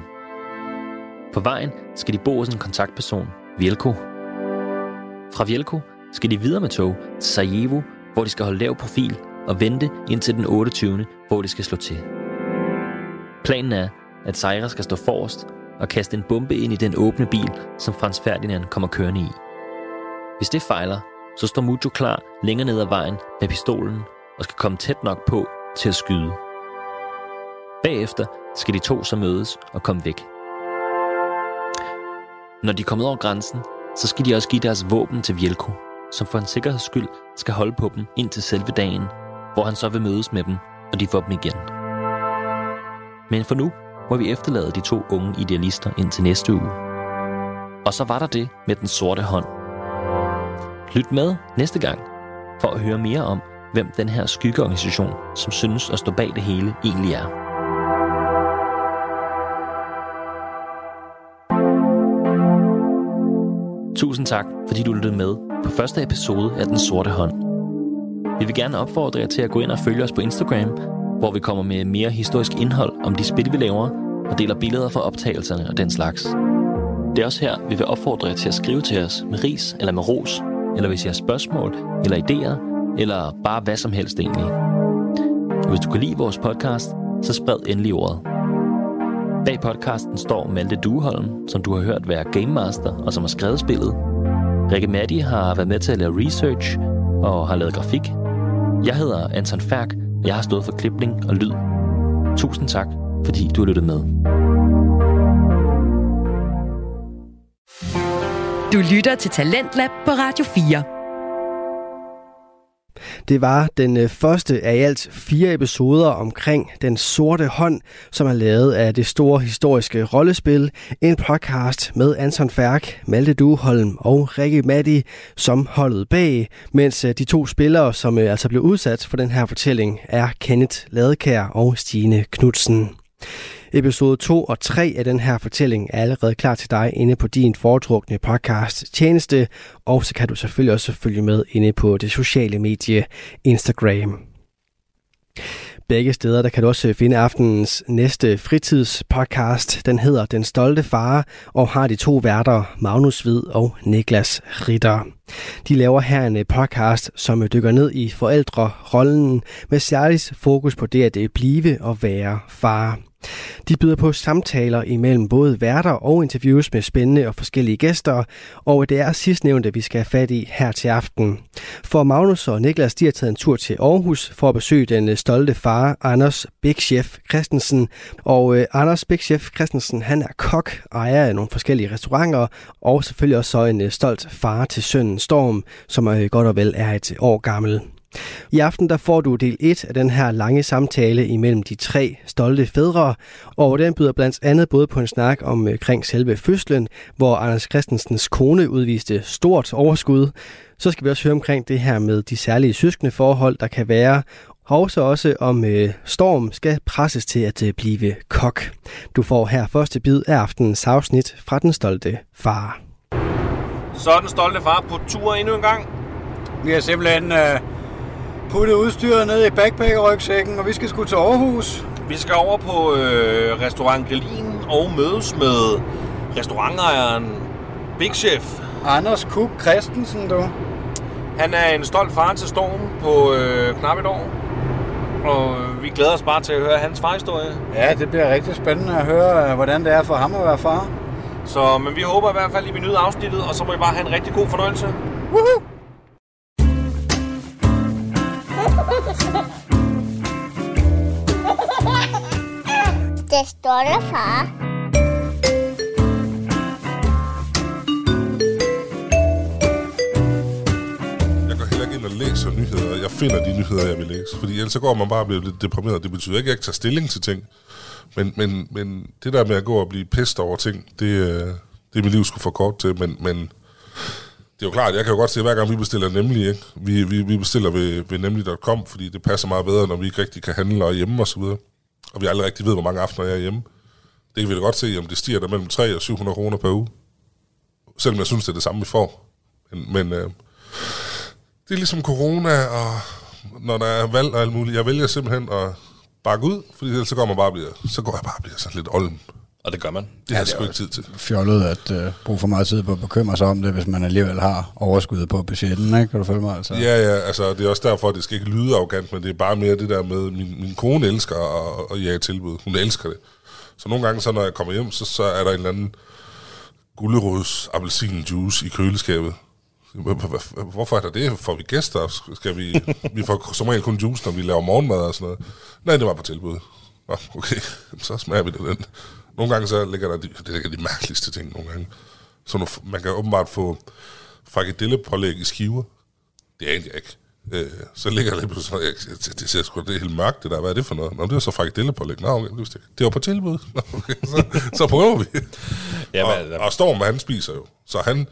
På vejen skal de bo hos en kontaktperson, Vjelko. Fra Vjelko skal de videre med tog til Sarajevo, hvor de skal holde lav profil og vente indtil den 28., hvor de skal slå til. Planen er, at Sejra skal stå forrest og kaste en bombe ind i den åbne bil, som Frans Ferdinand kommer kørende i. Hvis det fejler, så står Mujo klar længere ned ad vejen med pistolen og skal komme tæt nok på til at skyde. Bagefter skal de to så mødes og komme væk. Når de er kommet over grænsen, så skal de også give deres våben til Vjelko, som for en sikkerheds skyld skal holde på dem indtil selve dagen, hvor han så vil mødes med dem, og de får dem igen. Men for nu må vi efterlade de to unge idealister indtil næste uge. Og så var der det med den sorte hånd. Lyt med næste gang for at høre mere om, hvem den her skyggeorganisation, som synes at stå bag det hele, egentlig er. Tusind tak, fordi du lyttede med på første episode af Den Sorte Hånd. Vi vil gerne opfordre jer til at gå ind og følge os på Instagram, hvor vi kommer med mere historisk indhold om de spil, vi laver, og deler billeder fra optagelserne og den slags. Det er også her, vi vil opfordre jer til at skrive til os med ris eller med ros, eller hvis I har spørgsmål eller idéer, eller bare hvad som helst egentlig. Og hvis du kan lide vores podcast, så spred endelig ordet. Bag podcasten står Malte Dueholm, som du har hørt være Game Master og som har skrevet spillet. Rikke Matti har været med til at lave research og har lavet grafik. Jeg hedder Anton Færk, jeg har stået for klipning og lyd. Tusind tak, fordi du har lyttet med. Du lytter til Talentlab på Radio 4. Det var den øh, første af i alt fire episoder omkring Den Sorte Hånd, som er lavet af det store historiske rollespil. En podcast med Anton Færk, Malte Duholm og Rikke Matti som holdet bag, mens øh, de to spillere, som øh, altså blev udsat for den her fortælling, er Kenneth Ladekær og Stine Knudsen. Episode 2 og 3 af den her fortælling er allerede klar til dig inde på din foretrukne podcast tjeneste, og så kan du selvfølgelig også følge med inde på det sociale medie Instagram. Begge steder der kan du også finde aftenens næste fritidspodcast. Den hedder Den Stolte Far og har de to værter, Magnus Hvid og Niklas Ritter. De laver her en podcast, som dykker ned i forældrerollen med særligt fokus på det at blive og være far. De byder på samtaler imellem både værter og interviews med spændende og forskellige gæster, og det er sidstnævnte, vi skal have fat i her til aften. For Magnus og Niklas de har taget en tur til Aarhus for at besøge den øh, stolte far, Anders Big Chef Christensen. Og øh, Anders Big Chef Christensen, han er kok, ejer af nogle forskellige restauranter, og selvfølgelig også så en øh, stolt far til sønnen Storm, som øh, godt og vel er et år gammel. I aften der får du del 1 af den her lange samtale imellem de tre stolte fædre, og den byder blandt andet både på en snak om øh, selve fødslen, hvor Anders Christensens kone udviste stort overskud. Så skal vi også høre omkring det her med de særlige søskende forhold, der kan være, og så også om øh, Storm skal presses til at øh, blive kok. Du får her første bid af aftenens afsnit fra Den Stolte Far. Så er Den Stolte Far på tur endnu en gang. Vi har simpelthen øh, puttet udstyret ned i backpacker-rygsækken, og vi skal sgu til Aarhus. Vi skal over på øh, restaurant Galin og mødes med restaurantejeren Big Chef. Anders Kuk Christensen, du. Han er en stolt far til Storm på øh, knap et år. Og vi glæder os bare til at høre hans farhistorie. Ja, det bliver rigtig spændende at høre, øh, hvordan det er for ham at være far. Så, men vi håber i hvert fald, at I vil nyde afsnittet, og så må I bare have en rigtig god fornøjelse. Woohoo! Den stolte far. Jeg går heller ikke ind og læser nyheder. Jeg finder de nyheder, jeg vil læse. Fordi ellers så går man bare og bliver lidt deprimeret. Det betyder ikke, at jeg ikke tager stilling til ting. Men, men, men det der med at gå og blive pest over ting, det, øh, det er mit liv skulle for kort til. Men, men det er jo klart, jeg kan jo godt se, at hver gang vi bestiller Nemlig, ikke? Vi, vi, vi bestiller ved, ved nemlig.com, fordi det passer meget bedre, når vi ikke rigtig kan handle og hjemme og så. Og vi aldrig rigtig ved, hvor mange aftener jeg er hjemme. Det kan vi da godt se, om det stiger der mellem 3 og 700 kroner per uge. Selvom jeg synes, det er det samme, vi får. Men, men øh, det er ligesom corona, og når der er valg og alt muligt. Jeg vælger simpelthen at bakke ud, fordi ellers så går, man bare bliver, så går jeg bare og bliver sådan lidt olden. Og det gør man. Det har jeg sgu ikke tid til. Fjollet at uh, bruge for meget tid på at bekymre sig om det, hvis man alligevel har overskud på budgetten, ikke? Kan du følge mig? Altså? Ja, ja, altså det er også derfor, at det skal ikke lyde arrogant, men det er bare mere det der med, min, min kone elsker at, at jage tilbud. Hun elsker det. Så nogle gange, så når jeg kommer hjem, så, så er der en eller anden gulerods appelsin juice i køleskabet. Hvorfor er der det? Får vi gæster? Skal vi, vi får som regel kun juice, når vi laver morgenmad og sådan noget. Nej, det var på tilbud. Nå, okay, så smager vi det den. Nogle gange så ligger der de, det ligger de mærkeligste ting nogle gange. Så nu, man kan åbenbart få frikadellepålæg i skiver. Det er egentlig ikke. Øh, så ligger der lidt sådan, jeg, det, ser sgu det er helt mørkt, det der. Hvad er det for noget? Nå, det er så frikadellepålæg. Nå, okay, det, det var på tilbud. Nå, okay, så, så prøver vi. Ja, og, men, og Storm, han spiser jo. Så han,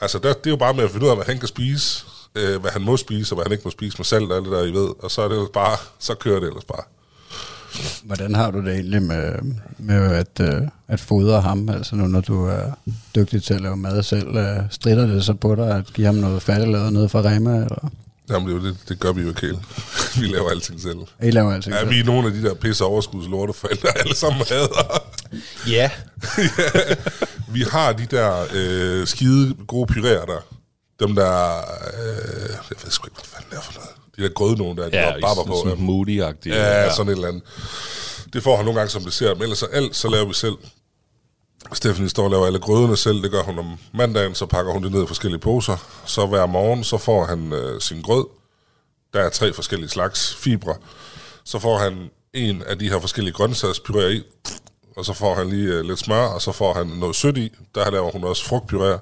altså der, det er jo bare med at finde ud af, hvad han kan spise, øh, hvad han må spise, og hvad han ikke må spise med salt og alt det der, I ved. Og så er det ellers bare, så kører det ellers bare. Hvordan har du det egentlig med, med at, uh, at fodre ham, altså nu når du er dygtig til at lave mad selv? Uh, strider det så på dig at give ham noget færdiglavet nede fra Rema? Eller? Jamen, det, det, det gør vi jo ikke helt. vi laver alting selv. I laver alting Ja, selv? vi er nogle af de der pisse overskuds lorteforældre, alle sammen hader. Ja. ja. Vi har de der øh, skide gode pyréer der. Dem der, øh, jeg ved sgu ikke, hvad fanden det er for noget. De der grøde nogen der, de Ja, ja, barber sådan- på. sådan moody-agtige, Ja, ja. sådan et eller andet. Det får han nogle gange som dessert, men ellers så alt, så laver vi selv. Stephanie står og laver alle grøderne selv, det gør hun om mandagen, så pakker hun det ned i forskellige poser. Så hver morgen, så får han øh, sin grød. Der er tre forskellige slags fibre. Så får han en af de her forskellige grøntsagspyréer i, og så får han lige øh, lidt smør, og så får han noget sødt i. Der laver hun også frugtpyréer.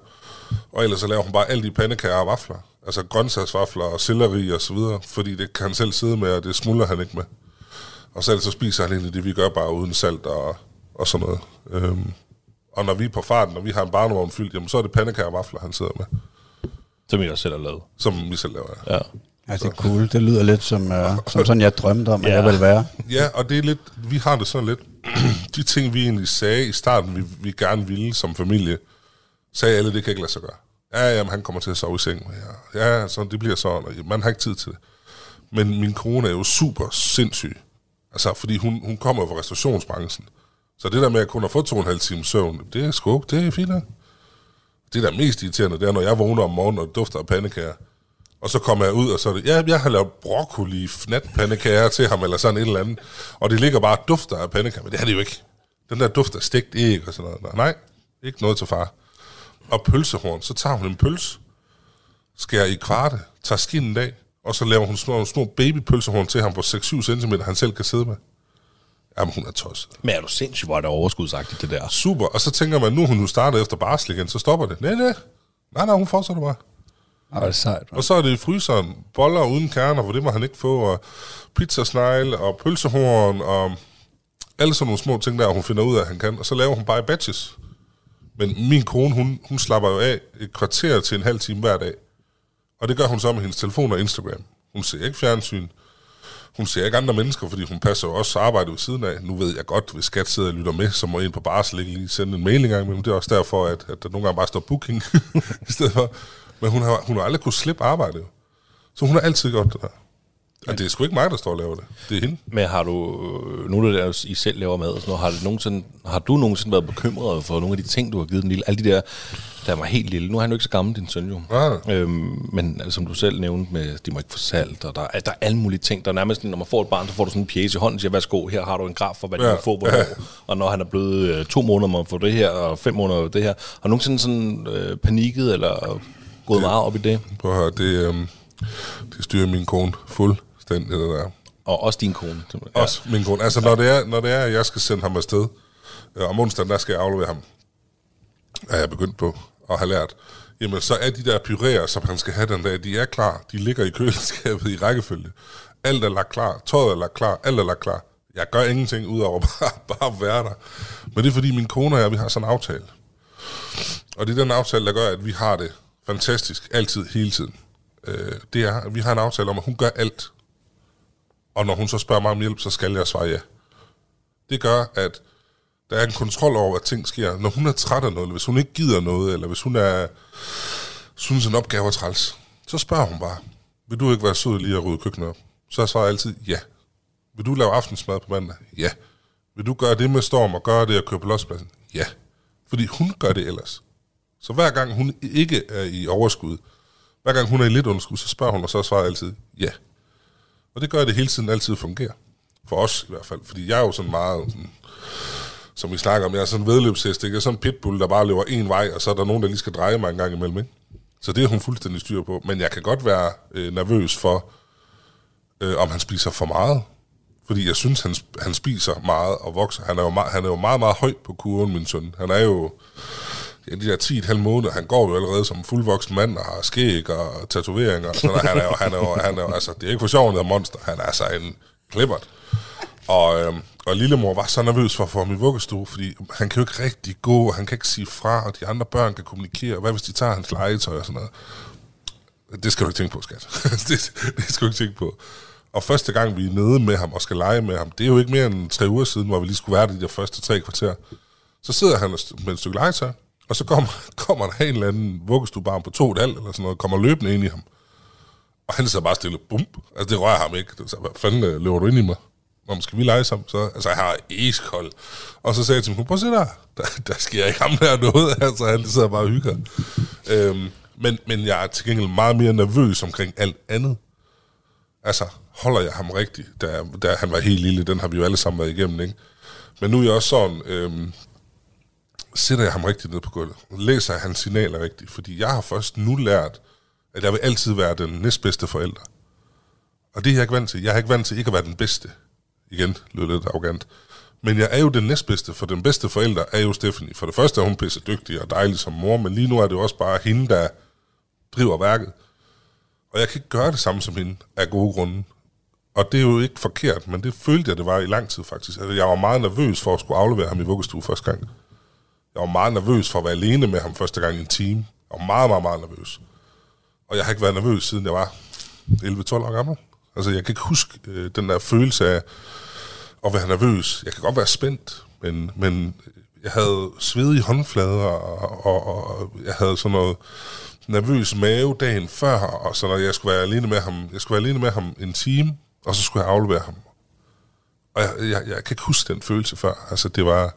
Og ellers så laver hun bare alle de pandekager og vafler. Altså grøntsagsvafler og selleri og så videre, fordi det kan han selv sidde med, og det smuldrer han ikke med. Og så ellers så spiser han egentlig det, vi gør bare uden salt og, og sådan noget. Øhm, og når vi er på farten, når vi har en barnevogn fyldt, jamen, så er det pandekager og vafler, han sidder med. Som I også selv har lavet. Som vi selv laver, ja. Ja, det er cool. Det lyder lidt som, uh, som sådan, jeg drømte om, at Ja. jeg ville være. Ja, og det er lidt, vi har det sådan lidt, de ting, vi egentlig sagde i starten, vi, vi gerne ville som familie, sagde alle, det kan ikke lade sig gøre. Ja, jamen, han kommer til at sove i seng. Ja, ja så det bliver sådan, og man har ikke tid til det. Men min kone er jo super sindssyg. Altså, fordi hun, hun kommer fra restaurationsbranchen. Så det der med at kun har fået to og en halv time søvn, det er sgu, det er fint. nok. Det, der er mest irriterende, det er, når jeg vågner om morgenen, og dufter af pandekager. Og så kommer jeg ud, og så er det, ja, jeg har lavet broccoli fnatpandekager til ham, eller sådan et eller andet. Og det ligger bare dufter af pandekager, men det er det jo ikke. Den der duft af stegt æg og sådan noget. Nej, ikke noget til far. Og pølsehorn, så tager hun en pøls, skærer i kvarte, tager skinnen af, og så laver hun sådan nogle små babypølsehorn til ham på 6-7 cm, han selv kan sidde med. Jamen, hun er tosset. Men er du sindssygt, hvor er det overskudsagtigt, det der? Super. Og så tænker man, nu hun jo startet efter barsel igen, så stopper det. Nej, nej. Nej, nej, hun fortsætter bare. Ej, det er sejt. Og så er det i fryseren boller uden kerner, for det må han ikke få, og pizzasnegle og pølsehorn, og alle sådan nogle små ting der, hun finder ud af, at han kan. Og så laver hun bare i batches. Men min kone, hun, hun slapper jo af et kvarter til en halv time hver dag. Og det gør hun så med hendes telefon og Instagram. Hun ser ikke fjernsyn. Hun ser ikke andre mennesker, fordi hun passer jo også arbejde ved siden af. Nu ved jeg godt, hvis skat sidder og lytter med, så må en på barsel ikke lige sende en mail engang, men det er også derfor, at, at der nogle gange bare står booking i stedet for. Men hun har, hun har aldrig kunne slippe arbejde. Så hun har altid gjort det der. Og det er sgu ikke mig, der står og laver det. Det er hende. Men har du, nu er det I selv laver mad og sådan noget, har, det nogensinde, har du nogensinde været bekymret for nogle af de ting, du har givet den lille, alle de der, der var helt lille, nu er han jo ikke så gammel, din søn jo. Ja. Øhm, men altså, som du selv nævnte med, de må ikke få salt, og der, er- der er alle mulige ting, der er nærmest, når man får et barn, så får du sådan en pjæse i hånden, siger, værsgo, her har du en graf for, hvad Ja. må få, hvornår. Og når han er blevet øh, to måneder, må man få det her, og fem måneder det her. Har du nogensinde sådan øh, panikket, eller gået meget op i det? Prøv at høre, det, øhm, det styrer min kone fuldstændig, det der. Og også din kone. Ja. Også min kone. Altså, når det, er, når det er, at jeg skal sende ham afsted, øh, om onsdagen, der skal jeg aflevere ham, er jeg begyndt på og har lært, jamen så er de der pyréer, som han skal have den dag, de er klar. De ligger i køleskabet i rækkefølge. Alt er lagt klar, tøjet er lagt klar, alt er lagt klar. Jeg gør ingenting ud over bare, bare at være der. Men det er fordi min kone og jeg, vi har sådan en aftale. Og det er den aftale, der gør, at vi har det fantastisk, altid, hele tiden. Øh, det er, at vi har en aftale om, at hun gør alt. Og når hun så spørger mig om hjælp, så skal jeg svare ja. Det gør, at der er en kontrol over, at ting sker. Når hun er træt af noget, eller hvis hun ikke gider noget, eller hvis hun er, synes en opgave er træls, så spørger hun bare, vil du ikke være sød lige at rydde køkkenet op? Så svarer jeg altid ja. Vil du lave aftensmad på mandag? Ja. Vil du gøre det med Storm og gøre det og køre på lospladsen? Ja. Fordi hun gør det ellers. Så hver gang hun ikke er i overskud, hver gang hun er i lidt underskud, så spørger hun, og så svarer jeg altid ja. Og det gør, at det hele tiden altid fungerer. For os i hvert fald. Fordi jeg er jo sådan meget, sådan, som vi snakker om, jeg er sådan en vedløbshest, ikke? Jeg er sådan en pitbull, der bare løber en vej, og så er der nogen, der lige skal dreje mig en gang imellem, ikke? Så det er hun fuldstændig styr på. Men jeg kan godt være øh, nervøs for, øh, om han spiser for meget. Fordi jeg synes, han, han spiser meget og vokser. Han er, jo meget, han er jo meget, meget høj på kurven, min søn. Han er jo ja, de der 10,5 måneder, han går jo allerede som fuldvoksen mand og har skæg og tatoveringer. Og sådan, og han er jo, han er jo, han er jo, altså, det er ikke for sjovt, at monster. Han er altså en klippert. Og, øhm, og lillemor var så nervøs for at få ham i vuggestue, fordi han kan jo ikke rigtig gå, og han kan ikke sige fra, og de andre børn kan kommunikere. Hvad hvis de tager hans legetøj og sådan noget? Det skal du ikke tænke på, skat. det, det skal du ikke tænke på. Og første gang, vi er nede med ham og skal lege med ham, det er jo ikke mere end tre uger siden, hvor vi lige skulle være der de der første tre kvarter. Så sidder han med et stykke legetøj, og så kommer, kommer der en eller anden vuggestuebarn på to et halvt, eller sådan noget, kommer løbende ind i ham. Og han sidder bare stille, bum. Altså, det rører ham ikke. Så, hvad fanden øh, løber du ind i mig? Om skal vi lege sammen? Så, altså, jeg har iskold. Og så sagde jeg til ham, prøv at se der. der. Der sker ikke ham der noget. Altså, han sidder bare og hygger. Øhm, men, men jeg er til gengæld meget mere nervøs omkring alt andet. Altså, holder jeg ham rigtigt, da, da han var helt lille, den har vi jo alle sammen været igennem, ikke? Men nu er jeg også sådan, øhm, sætter jeg ham rigtigt ned på gulvet, læser jeg hans signaler rigtigt, fordi jeg har først nu lært, at jeg vil altid være den næstbedste forælder. Og det er jeg ikke vant til. Jeg er ikke vant til ikke at være den bedste. Igen, lød lidt arrogant. Men jeg er jo den næstbedste, for den bedste forælder er jo Stephanie. For det første er hun pisse dygtig og dejlig som mor, men lige nu er det jo også bare hende, der driver værket. Og jeg kan ikke gøre det samme som hende af gode grunde. Og det er jo ikke forkert, men det følte jeg, det var i lang tid faktisk. Altså, jeg var meget nervøs for at skulle aflevere ham i vuggestue første gang. Jeg var meget nervøs for at være alene med ham første gang i en time. Jeg var meget, meget, meget nervøs. Og jeg har ikke været nervøs, siden jeg var 11-12 år gammel. Altså, jeg kan ikke huske øh, den der følelse af at være nervøs. Jeg kan godt være spændt, men, men jeg havde svedige håndflader, og, og, og jeg havde sådan noget nervøs mave dagen før, og så når jeg skulle være alene med ham, jeg skulle være alene med ham en time, og så skulle jeg aflevere ham. Og jeg, jeg, jeg kan ikke huske den følelse før. Altså, det var...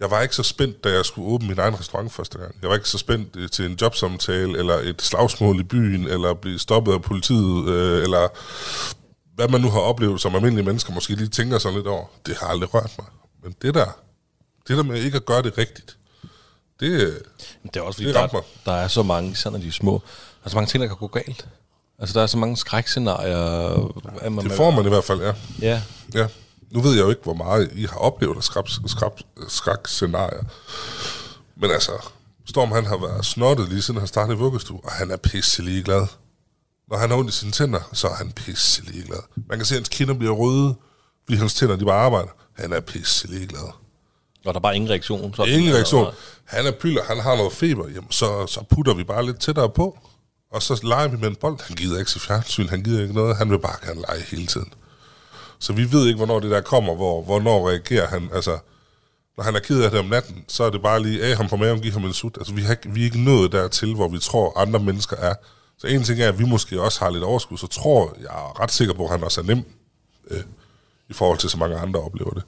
Jeg var ikke så spændt, da jeg skulle åbne min egen restaurant første gang. Jeg var ikke så spændt øh, til en jobsamtale, eller et slagsmål i byen, eller blive stoppet af politiet, øh, eller hvad man nu har oplevet som almindelige mennesker, måske lige tænker sig lidt over. Det har aldrig rørt mig. Men det der, det der med ikke at gøre det rigtigt, det, det er også fordi, det der, der er så mange, sådan de er små, der er så mange ting, der kan gå galt. Altså, der er så mange skrækscenarier. Man, det får man i hvert fald, ja. Ja. ja. Nu ved jeg jo ikke, hvor meget I har oplevet af skrækscenarier. Men altså, Storm han har været snottet lige siden han startede i vuggestue, og han er pisse glad. Når han har ondt i sine tænder, så er han pisse glad. Man kan se, at hans kinder bliver røde, fordi hans tænder de bare arbejder. Han er pisse glad. Og der er bare ingen reaktion? Så ingen reaktion. Han er pyller, han har noget feber, jamen så, så putter vi bare lidt tættere på. Og så leger vi med en bold. Han gider ikke se fjernsyn, han gider ikke noget. Han vil bare gerne lege hele tiden. Så vi ved ikke, hvornår det der kommer, hvor, hvornår reagerer han. Altså, når han er ked af det om natten, så er det bare lige af ham på maven, give ham en sut. Altså, vi, har vi er ikke nået dertil, hvor vi tror, andre mennesker er. Så en ting er, at vi måske også har lidt overskud, så tror jeg er ret sikker på, at han også er nem øh, i forhold til så mange andre oplever det.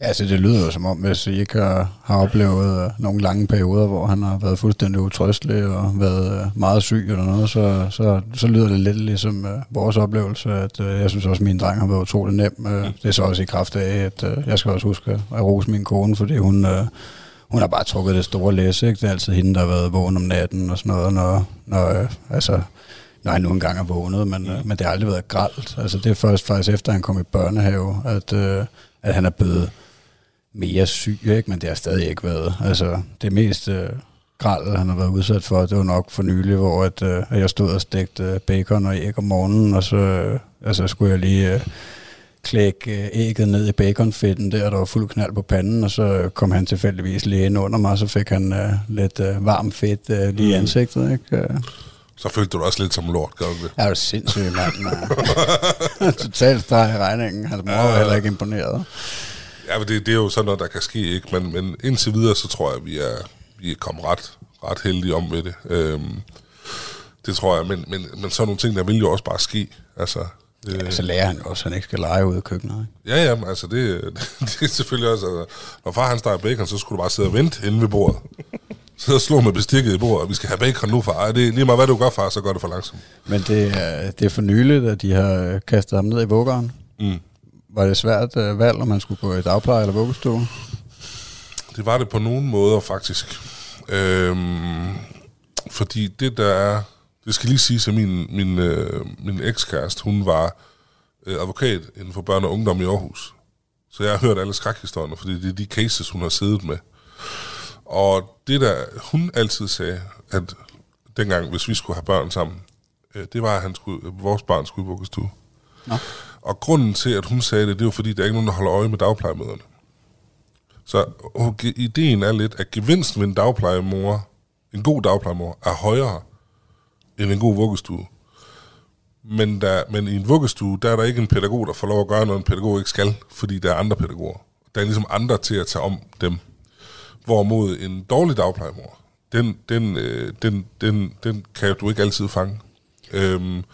Ja, altså det lyder jo som om, hvis I ikke har, har oplevet uh, nogle lange perioder, hvor han har været fuldstændig utrøstelig og været uh, meget syg eller noget, så, så, så lyder det lidt ligesom uh, vores oplevelse, at uh, jeg synes også, at min dreng har været utrolig nem. Uh, det er så også i kraft af, at uh, jeg skal også huske at rose min kone, fordi hun, uh, hun har bare trukket det store læs. Ikke? Det er altid hende, der har været vågen om natten og sådan noget, når, når uh, altså, når han nu engang er vågnet, men, mm. men det har aldrig været gralt. Altså det er først faktisk efter, han kom i børnehave, at, øh, at han er blevet mere syg, ikke? men det har stadig ikke været. Altså det mest øh, gral, han har været udsat for, det var nok for nylig, hvor at, øh, jeg stod og stegte øh, bacon og æg om morgenen, og så øh, altså, skulle jeg lige... Øh, klække øh, ægget ned i baconfetten der, der var fuld knald på panden, og så kom han tilfældigvis lige ind under mig, og så fik han uh, lidt uh, varm fedt uh, lige i mm. ansigtet. Ikke? Så følte du dig også lidt som lort, gør du det? Jeg er jo sindssyg, mand. Totalt streg i regningen. Hans mor var heller ikke imponeret. Ja, men det, det er jo sådan noget, der kan ske, ikke? Men, men indtil videre, så tror jeg, at vi er, vi er kommet ret, ret heldige om ved det. Øhm, det tror jeg, men, men, men sådan nogle ting, der vil jo også bare ske. Altså, Ja, så lærer han jo også, at han ikke skal lege ude i køkkenet. Ikke? Ja, ja, altså det, det er selvfølgelig også, altså, når far han starter bacon, så skulle du bare sidde og vente inde ved bordet. Sidde og slå med bestikket i bordet, og vi skal have bacon nu, far. Det er lige meget, hvad du gør, far, så går det for langsomt. Men det, er, det er for nyligt, at de har kastet ham ned i vuggeren. Mm. Var det svært uh, valg, om man skulle gå i dagpleje eller vuggestue? Det var det på nogle måder, faktisk. Øhm, fordi det, der er det skal lige sige, at min, min, øh, min ekskæreste, hun var øh, advokat inden for børn og ungdom i Aarhus. Så jeg har hørt alle skrækhistorierne, fordi det er de cases, hun har siddet med. Og det der, hun altid sagde, at dengang, hvis vi skulle have børn sammen, øh, det var, at han skulle, vores barn skulle i vuggestue. Nå. Og grunden til, at hun sagde det, det var fordi, der er ikke nogen, der holder øje med dagplejemøderne. Så ideen er lidt, at gevinsten ved en dagplejemor, en god dagplejemor, er højere, end en god vuggestue. Men, der, men i en vuggestue, der er der ikke en pædagog, der får lov at gøre noget, en pædagog ikke skal, fordi der er andre pædagoger. Der er ligesom andre til at tage om dem. Hvorimod en dårlig dagplejemor, den, den, øh, den, den, den kan du ikke altid fange. Øhm,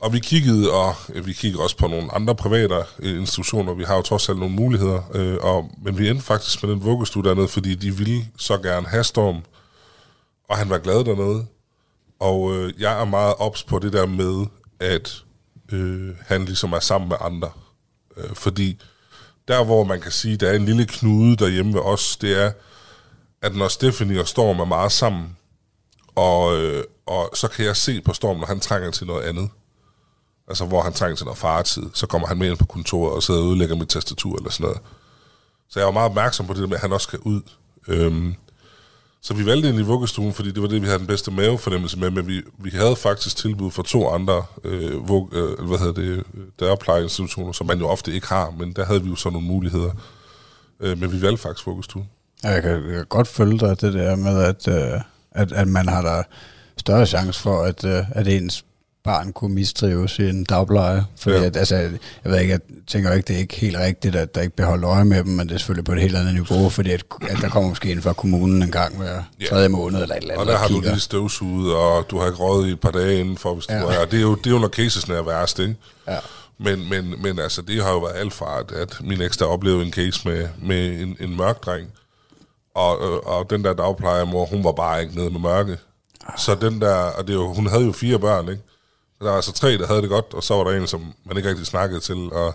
og vi kiggede, og øh, vi kiggede også på nogle andre private øh, institutioner. Vi har jo trods alt nogle muligheder. Øh, og, men vi endte faktisk med den vuggestue dernede, fordi de ville så gerne have Storm. Og han var glad dernede. Og øh, jeg er meget ops på det der med, at øh, han ligesom er sammen med andre. Øh, fordi der, hvor man kan sige, der er en lille knude derhjemme ved os, det er, at når Stephanie og Storm er meget sammen, og, øh, og så kan jeg se på Storm, når han trænger til noget andet. Altså, hvor han trænger til noget faretid, så kommer han med ind på kontoret og sidder og udlægger mit tastatur eller sådan noget. Så jeg var meget opmærksom på det med, at han også skal ud. Øhm, så vi valgte ind i vuggestuen, fordi det var det, vi havde den bedste mavefornemmelse med, men vi, vi havde faktisk tilbud for to andre øh, vug, øh, hvad hedder det, dørplejeinstitutioner, som man jo ofte ikke har, men der havde vi jo så nogle muligheder. Øh, men vi valgte faktisk vuggestuen. Ja, jeg, kan, jeg kan godt følge dig det der med, at, øh, at, at man har der større chance for, at, øh, at ens barn kunne mistrives i en dagpleje. Fordi ja. at, altså, jeg ved ikke, jeg tænker ikke, det er ikke helt rigtigt, at der ikke bliver holdt øje med dem, men det er selvfølgelig på et helt andet niveau, fordi at, at der kommer måske ind fra kommunen en gang hver ja. tredje måned eller et eller andet. Og der har du lige støvsuget, og du har ikke rådet i et par dage indenfor, hvis ja. du er. Det er jo, det er jo når casesen er værst, ikke? Ja. Men, men, men altså, det har jo været alt fra, at, at min eks der oplevede en case med, med en, en mørk dreng, og, og, og den der dagplejermor, hun var bare ikke nede med mørke. Så den der, og det jo, hun havde jo fire børn, ikke? Der var altså tre, der havde det godt, og så var der en, som man ikke rigtig snakkede til. Og,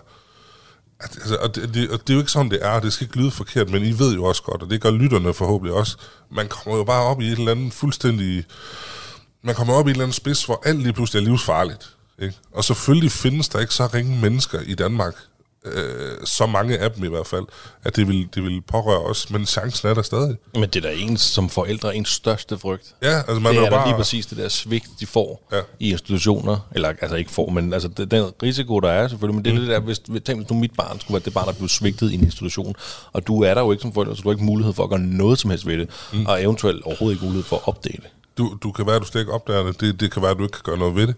altså, og, det, det, og det er jo ikke sådan, det er. Det skal ikke lyde forkert, men I ved jo også godt, og det gør lytterne forhåbentlig også. Man kommer jo bare op i et eller andet fuldstændig... Man kommer op i et eller andet spids, hvor alt lige pludselig er livsfarligt. Ikke? Og selvfølgelig findes der ikke så ringe mennesker i Danmark, øh, så mange af dem i hvert fald, at det vil, det vil pårøre os, men chancen er der stadig. Men det er da ens som forældre ens største frygt. Ja, altså man det er, er bare... lige præcis det der svigt, de får ja. i institutioner, eller altså ikke får, men altså det, den risiko, der er selvfølgelig, men det er mm. det der, hvis, tænk, hvis nu mit barn skulle være det barn, der blev svigtet i en institution, og du er der jo ikke som forældre, så du har ikke mulighed for at gøre noget som helst ved det, mm. og eventuelt overhovedet ikke mulighed for at opdele. Du, du kan være, at du slet ikke opdager det. det. Det kan være, at du ikke kan gøre noget ved det.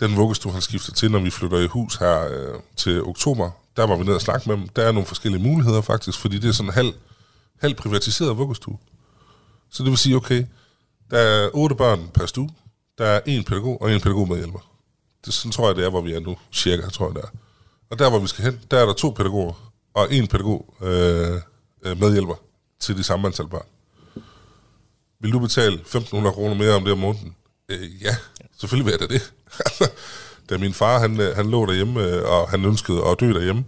Den vuggestue, han skifter til, når vi flytter i hus her øh, til oktober, der var vi nede og snakke med dem. Der er nogle forskellige muligheder faktisk, fordi det er sådan en halv, halv privatiseret vuggestue. Så det vil sige, okay, der er otte børn per stue, der er en pædagog og en pædagog medhjælper. Det, sådan tror jeg, det er, hvor vi er nu, cirka, tror jeg, det er. Og der, hvor vi skal hen, der er der to pædagoger og en pædagog øh, øh medhjælper til de samme antal børn. Vil du betale 1.500 kroner mere om det om måneden? Øh, ja, selvfølgelig vil jeg da det. Altså, da min far han, øh, han lå derhjemme, øh, og han ønskede at dø derhjemme,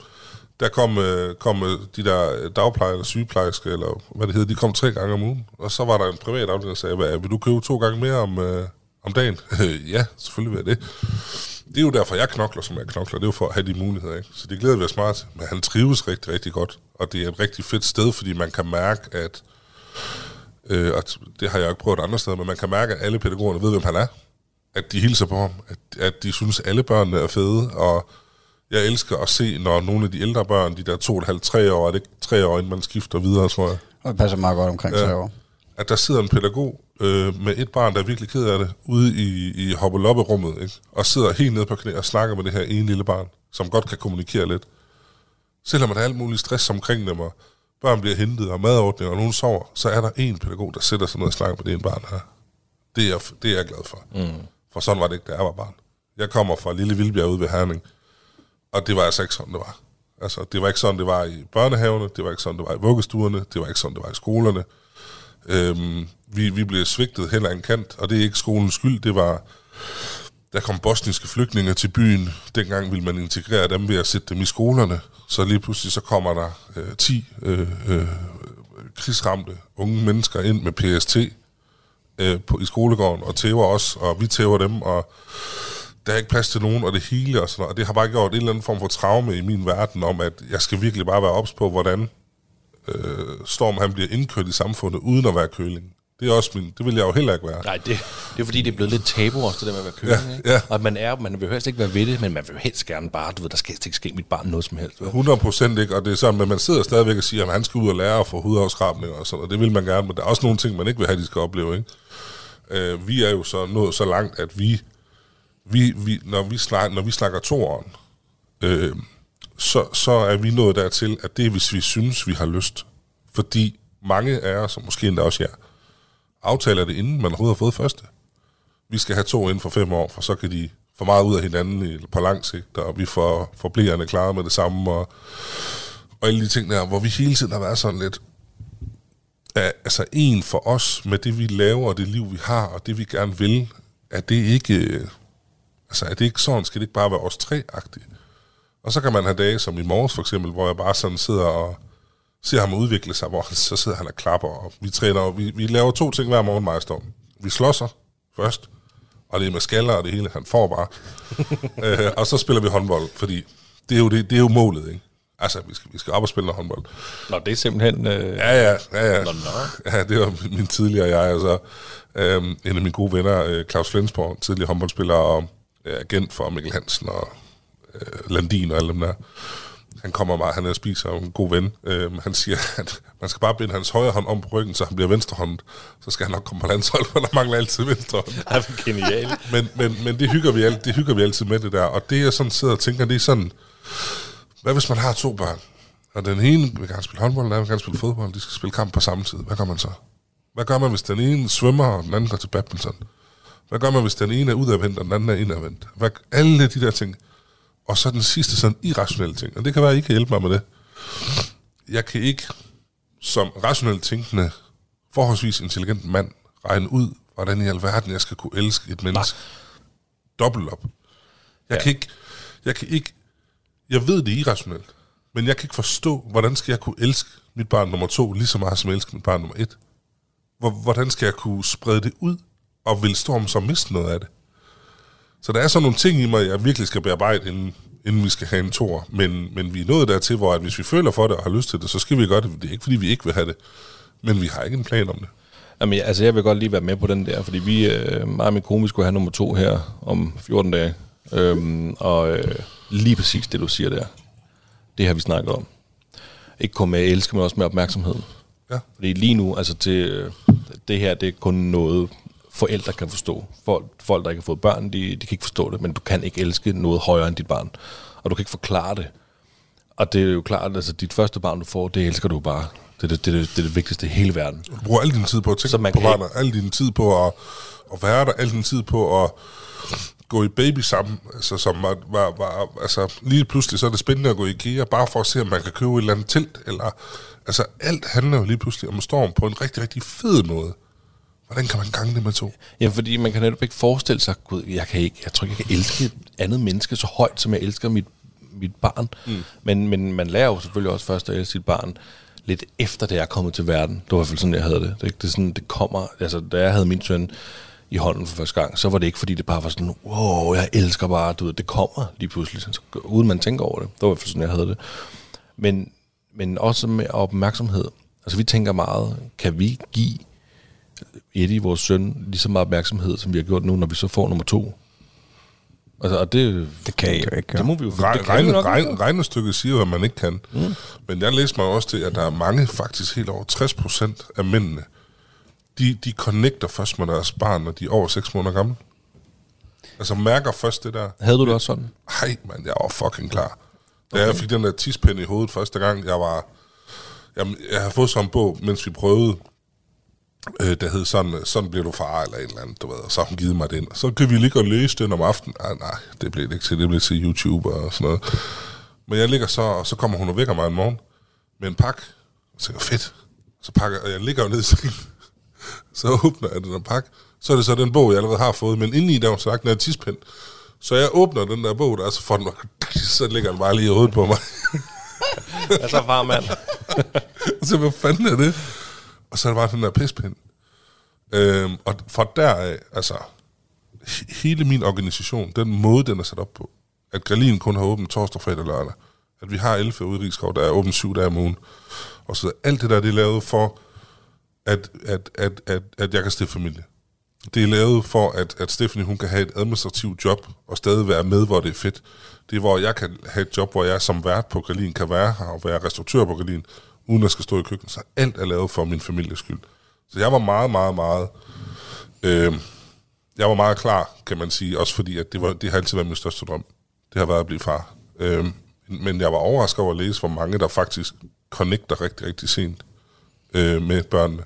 der kom, øh, kom de der dagplejer eller sygeplejerske, eller hvad det hedder, de kom tre gange om ugen. Og så var der en privat afdeling, der sagde, vil du købe to gange mere om, om dagen? ja, selvfølgelig vil jeg det. Det er jo derfor, jeg knokler, som jeg knokler. Det er jo for at have de muligheder, ikke? Så det glæder vi os meget til. Men han trives rigtig, rigtig godt. Og det er et rigtig fedt sted, fordi man kan mærke, at... Øh, at det har jeg ikke prøvet andre steder, men man kan mærke, at alle pædagogerne ved, hvem han er. At de hilser på ham. At, at de synes, at alle børnene er fede. Og jeg elsker at se, når nogle af de ældre børn, de der to og halvt, tre år, er det ikke tre år, inden man skifter videre, tror jeg. Og det passer meget godt omkring tre år. At der sidder en pædagog øh, med et barn, der er virkelig ked af det, ude i, i hoppelopperummet, ikke? og sidder helt nede på knæ og snakker med det her ene lille barn, som godt kan kommunikere lidt. Selvom der er alt muligt stress omkring dem, og børn bliver hentet, og madordning, og nogen sover, så er der en pædagog, der sætter sig ned og snakker med det ene barn her. Det er, det er jeg glad for. Mm. For sådan var det ikke, da jeg var barn. Jeg kommer fra Lille Vildbjerg ude ved Herning, og det var altså ikke sådan, det var. Altså, det var ikke sådan, det var i børnehaverne, det var ikke sådan, det var i vuggestuerne, det var ikke sådan, det var i skolerne. Øhm, vi, vi blev svigtet hen ad en kant, og det er ikke skolens skyld, det var... Der kom bosniske flygtninge til byen. Dengang ville man integrere dem ved at sætte dem i skolerne. Så lige pludselig så kommer der øh, 10 øh, øh, krigsramte unge mennesker ind med PST øh, på, i skolegården og tæver os, og vi tæver dem, og der er ikke plads til nogen, og det hele og sådan noget. Og det har bare gjort en eller anden form for traume i min verden om, at jeg skal virkelig bare være ops på, hvordan øh, Storm han bliver indkørt i samfundet, uden at være køling. Det er også min, det vil jeg jo heller ikke være. Nej, det, det er fordi, det er blevet lidt tabu også, det der med at være køling. Ja, ikke? ja. Og man, er, man vil helst ikke være ved det, men man vil helst gerne bare, du ved, der skal ikke ske mit barn noget som helst. vel? 100 procent ikke, og det er sådan, men man sidder stadigvæk og siger, at han skal ud og lære at få hudafskrabning og sådan, og det vil man gerne, men der er også nogle ting, man ikke vil have, de skal opleve, ikke? Øh, vi er jo så nået så langt, at vi, vi, vi når, vi slag, når vi snakker toeren, øh, så, så er vi nået dertil, at det er, hvis vi synes, vi har lyst. Fordi mange af os, og måske endda også jer, aftaler det, inden man overhovedet har fået første. Vi skal have to inden for fem år, for så kan de få meget ud af hinanden i, på lang sigt, og vi får, får blærende klare med det samme, og, og alle de ting der, hvor vi hele tiden har været sådan lidt, er, altså en for os, med det vi laver, og det liv vi har, og det vi gerne vil, er det ikke, altså er det ikke sådan, skal det ikke bare være os tre-agtigt? Og så kan man have dage som i morges for eksempel, hvor jeg bare sådan sidder og ser ham udvikle sig, hvor så sidder han og klapper, og vi træner, og vi, vi laver to ting hver morgen, mig og Storm. Vi slåsser først, og det er med skaller og det hele, han får bare. øh, og så spiller vi håndbold, fordi det er jo, det, det er jo målet, ikke? Altså, vi skal, vi skal op og spille noget håndbold. Nå, det er simpelthen... Øh... Ja, ja, ja, ja. Nå, nå. Ja, det var min- min tidligere jeg, og så øhm, en af mine gode venner, øh, Claus Flensborg, tidligere håndboldspiller og øh, agent for Mikkel Hansen og øh, Landin og alle dem der. Han kommer meget, han er spiser en god ven. Øhm, han siger, at man skal bare binde hans højre hånd om på ryggen, så han bliver venstrehåndet. Så skal han nok komme på landshold, for der mangler altid venstre hånd. Det er genialt. Men, men, men det, hygger vi alt, det hygger vi altid med det der. Og det jeg sådan sidder og tænker, det er sådan, hvad hvis man har to børn, og den ene vil gerne spille håndbold, den anden vil gerne spille fodbold, de skal spille kamp på samme tid. Hvad gør man så? Hvad gør man, hvis den ene svømmer, og den anden går til badminton? Hvad gør man, hvis den ene er udadvendt, og den anden er indadvendt? Hvad, alle de der ting. Og så den sidste sådan irrationelle ting. Og det kan være, at I kan hjælpe mig med det. Jeg kan ikke som rationelt tænkende, forholdsvis intelligent mand, regne ud, hvordan i alverden jeg skal kunne elske et menneske dobbelt op. Jeg, ja. kan ikke, jeg kan ikke, jeg ved det er irrationelt, men jeg kan ikke forstå, hvordan skal jeg kunne elske mit barn nummer to lige så meget, som jeg elsker mit barn nummer et. Hvor, hvordan skal jeg kunne sprede det ud, og vil Storm så miste noget af det? Så der er sådan nogle ting i mig, jeg virkelig skal bearbejde, inden, inden vi skal have en tor. Men, men vi er nået dertil, hvor at hvis vi føler for det og har lyst til det, så skal vi gøre det. Det er ikke, fordi vi ikke vil have det. Men vi har ikke en plan om det. Jamen, altså, jeg vil godt lige være med på den der, fordi vi, øh, mig og min kone, skulle have nummer to her om 14 dage. Øhm, og øh, lige præcis det, du siger der, det har vi snakket om. Ikke kun med at elske, men også med opmærksomhed. Ja. Fordi lige nu, altså til, øh, det her, det er kun noget, forældre kan forstå. Folk, folk der ikke har fået børn, de, de kan ikke forstå det, men du kan ikke elske noget højere end dit barn. Og du kan ikke forklare det. Og det er jo klart, at altså, dit første barn, du får, det elsker du bare. Det er det, det, er det, det, er det vigtigste i hele verden. Du bruger al din tid på at tænke Så man på barnet, al din tid på at, at være der, al din tid på at gå i baby sammen, altså, som var, var, var, altså lige pludselig så er det spændende at gå i IKEA, bare for at se, om man kan købe et eller andet telt, eller, altså alt handler jo lige pludselig om storm på en rigtig, rigtig fed måde. Hvordan kan man gange det med to? Ja, fordi man kan netop ikke forestille sig, gud, jeg, kan ikke, jeg tror ikke, jeg kan elske et andet menneske så højt, som jeg elsker mit, mit barn. Mm. Men, men man lærer jo selvfølgelig også først at elske sit barn lidt efter det er kommet til verden. Det var i hvert fald sådan, jeg havde det. Det, det, er sådan, det kommer, altså da jeg havde min søn, i hånden for første gang, så var det ikke, fordi det bare var sådan, wow, jeg elsker bare, du ved, det kommer lige pludselig, så, uden man tænker over det. Det var i hvert fald sådan, jeg havde det. Men, men også med opmærksomhed. Altså vi tænker meget, kan vi give Eddie, vores søn, lige så meget opmærksomhed, som vi har gjort nu, når vi så får nummer to? Altså, og det, det kan jeg jo ikke. Det må vi jo Re- det regne, regne, regnestykket siger, at man ikke kan. Mm. Men jeg læste mig også til, at der er mange, faktisk helt over 60 procent af mændene, de, de connecter først med deres barn, når de er over 6 måneder gamle. Altså mærker først det der. Havde du det også sådan? Nej, mand, jeg var fucking klar. Da okay. jeg fik den der tispinde i hovedet første gang, jeg var... Jamen, jeg har fået sådan en bog, mens vi prøvede, øh, der hed sådan, sådan bliver du far, eller et eller andet, du ved, og så har hun givet mig den. Så kan vi ligge og læse den om aftenen. Ah, nej, det blev det ikke til, det blev til YouTube og sådan noget. Men jeg ligger så, og så kommer hun og vækker mig en morgen med en pakke. Og så tænker fedt. Så pakker, og jeg ligger jo ned i sengen. Så åbner jeg den pakke. Så er det så den bog, jeg allerede har fået. Men indeni der var så lagt den her tidspind. Så jeg åbner den der bog der, så får den, så ligger den bare lige i hovedet på mig. Altså, far, mand. Så, hvad fanden er det? Og så er det bare den der pispind. Øhm, og fra deraf, altså, hele min organisation, den måde, den er sat op på, at Gralin kun har åbent torsdag, fredag og lørdag, at vi har 11 ude i Rigskov, der er åbent syv dage om ugen, og så alt det der, det er lavet for, at, at, at, at, at jeg kan stifte familie. Det er lavet for, at, at Stephanie hun kan have et administrativt job, og stadig være med, hvor det er fedt. Det er, hvor jeg kan have et job, hvor jeg som vært på Gralin kan være her, og være restauratør på Gralin, uden at skal stå i køkkenet. Så alt er lavet for min families skyld. Så jeg var meget, meget, meget... Øh, jeg var meget klar, kan man sige, også fordi, at det, var, det har altid været min største drøm. Det har været at blive far. Øh, men jeg var overrasket over at læse, hvor mange der faktisk connecter rigtig, rigtig sent øh, med børnene.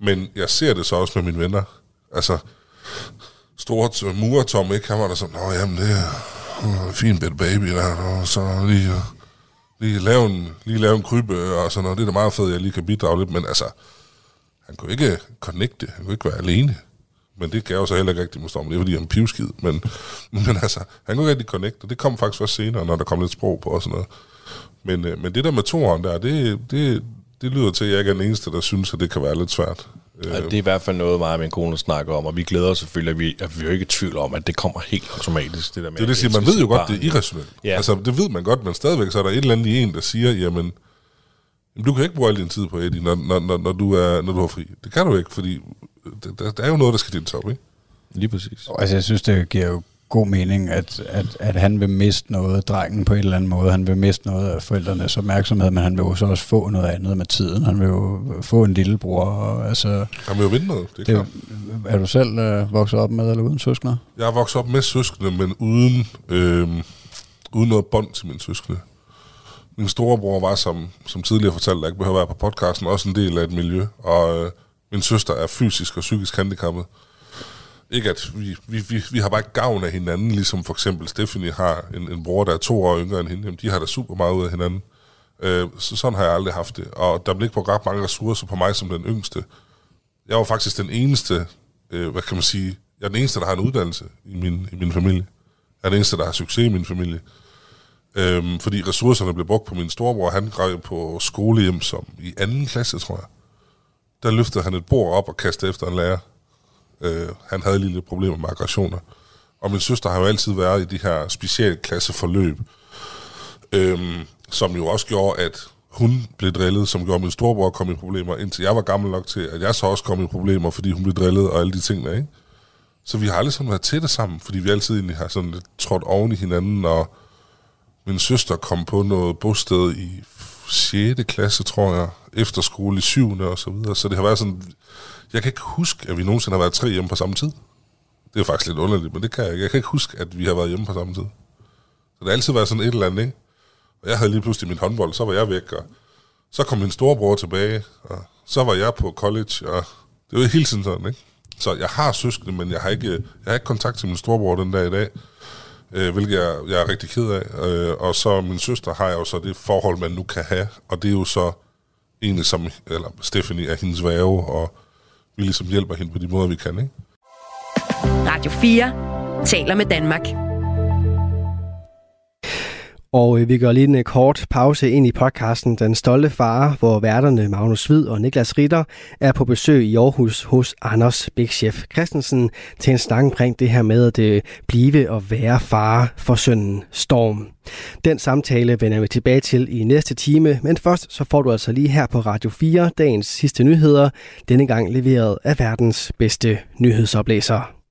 Men jeg ser det så også med mine venner. Altså, store murer Tom, ikke? Han var der sådan, Nå, jamen, det er en fin bit baby der, og så lige, lige, lave en, lige lave en krybe og sådan noget. Det er da meget fedt, at jeg lige kan bidrage lidt, men altså, han kunne ikke connecte, han kunne ikke være alene. Men det gav jo så heller ikke rigtig måske det er fordi, han er pivskid. Men, men altså, han kunne ikke rigtig connecte, og det kom faktisk først senere, når der kom lidt sprog på og sådan noget. Men, øh, men det der med toeren der, det, det, det lyder til, at jeg ikke er den eneste, der synes, at det kan være lidt svært. Ja, det er i hvert fald noget, mig og min kone snakker om, og vi glæder os selvfølgelig, at vi, at vi er jo ikke i tvivl om, at det kommer helt automatisk. Det, der med Det er det, siger, man ved jo godt, barn. det er irrationelt. Ja. Altså, det ved man godt, men stadigvæk så er der et eller andet i en, der siger, jamen, jamen, du kan ikke bruge al din tid på Eddie, når, når, når, når, du, er, når du har fri. Det kan du ikke, fordi der, der er jo noget, der skal deles op, ikke? Lige præcis. Altså, jeg synes, det giver jo god mening, at, at, at han vil miste noget, drengen på en eller anden måde. Han vil miste noget af forældrenes opmærksomhed, men han vil jo så også få noget andet med tiden. Han vil jo få en lillebror. Og, altså, Han vil jo vinde noget, det er det, klart. er du selv øh, vokset op med eller uden søskende? Jeg er vokset op med søskende, men uden, øh, uden noget bånd til mine søskende. Min storebror var, som, som tidligere fortalte, der ikke behøver at være på podcasten, også en del af et miljø. Og øh, min søster er fysisk og psykisk handicappet. Ikke at vi, vi, vi, vi har bare ikke gavn af hinanden, ligesom for eksempel Stephanie har en, en bror, der er to år yngre end hende. Jamen, de har da super meget ud af hinanden. Øh, så sådan har jeg aldrig haft det. Og der blev ikke brugt ret mange ressourcer på mig som den yngste. Jeg var faktisk den eneste, øh, hvad kan man sige, jeg er den eneste, der har en uddannelse i min, i min familie. Jeg er den eneste, der har succes i min familie. Øhm, fordi ressourcerne blev brugt på min storebror. Han græd på skolehjem som i anden klasse, tror jeg. Der løftede han et bord op og kastede efter en lærer. Øh, han havde lige lidt problemer med aggressioner. Og min søster har jo altid været i de her specialklasseforløb, øh, som jo også gjorde, at hun blev drillet, som gjorde, at min storebror kom i problemer, indtil jeg var gammel nok til, at jeg så også kom i problemer, fordi hun blev drillet og alle de ting der, ikke? Så vi har aldrig sådan været tætte sammen, fordi vi altid egentlig har sådan lidt trådt oven i hinanden, og min søster kom på noget bosted i 6. klasse, tror jeg, efterskole i 7. og så videre. Så det har været sådan, jeg kan ikke huske, at vi nogensinde har været tre hjemme på samme tid. Det er faktisk lidt underligt, men det kan jeg ikke. Jeg kan ikke huske, at vi har været hjemme på samme tid. Så det har altid været sådan et eller andet, ikke? Og jeg havde lige pludselig min håndbold, så var jeg væk, og så kom min storebror tilbage, og så var jeg på college, og det var hele tiden sådan, ikke? Så jeg har søskende, men jeg har ikke, jeg har ikke kontakt til min storebror den dag i dag, øh, hvilket jeg, jeg er rigtig ked af. Øh, og så min søster har jeg jo så det forhold, man nu kan have, og det er jo så egentlig som, eller Stephanie er hendes værve, og vi ligesom hjælper hende på de måder, vi kan, ikke? Radio 4 taler med Danmark. Og øh, vi gør lige en øh, kort pause ind i podcasten Den Stolte Far, hvor værterne Magnus Hvid og Niklas Ritter er på besøg i Aarhus hos Anders Big Chef Christensen til en snak omkring det her med at øh, blive og være far for sønnen Storm. Den samtale vender vi tilbage til i næste time, men først så får du altså lige her på Radio 4 dagens sidste nyheder, denne gang leveret af verdens bedste nyhedsoplæser.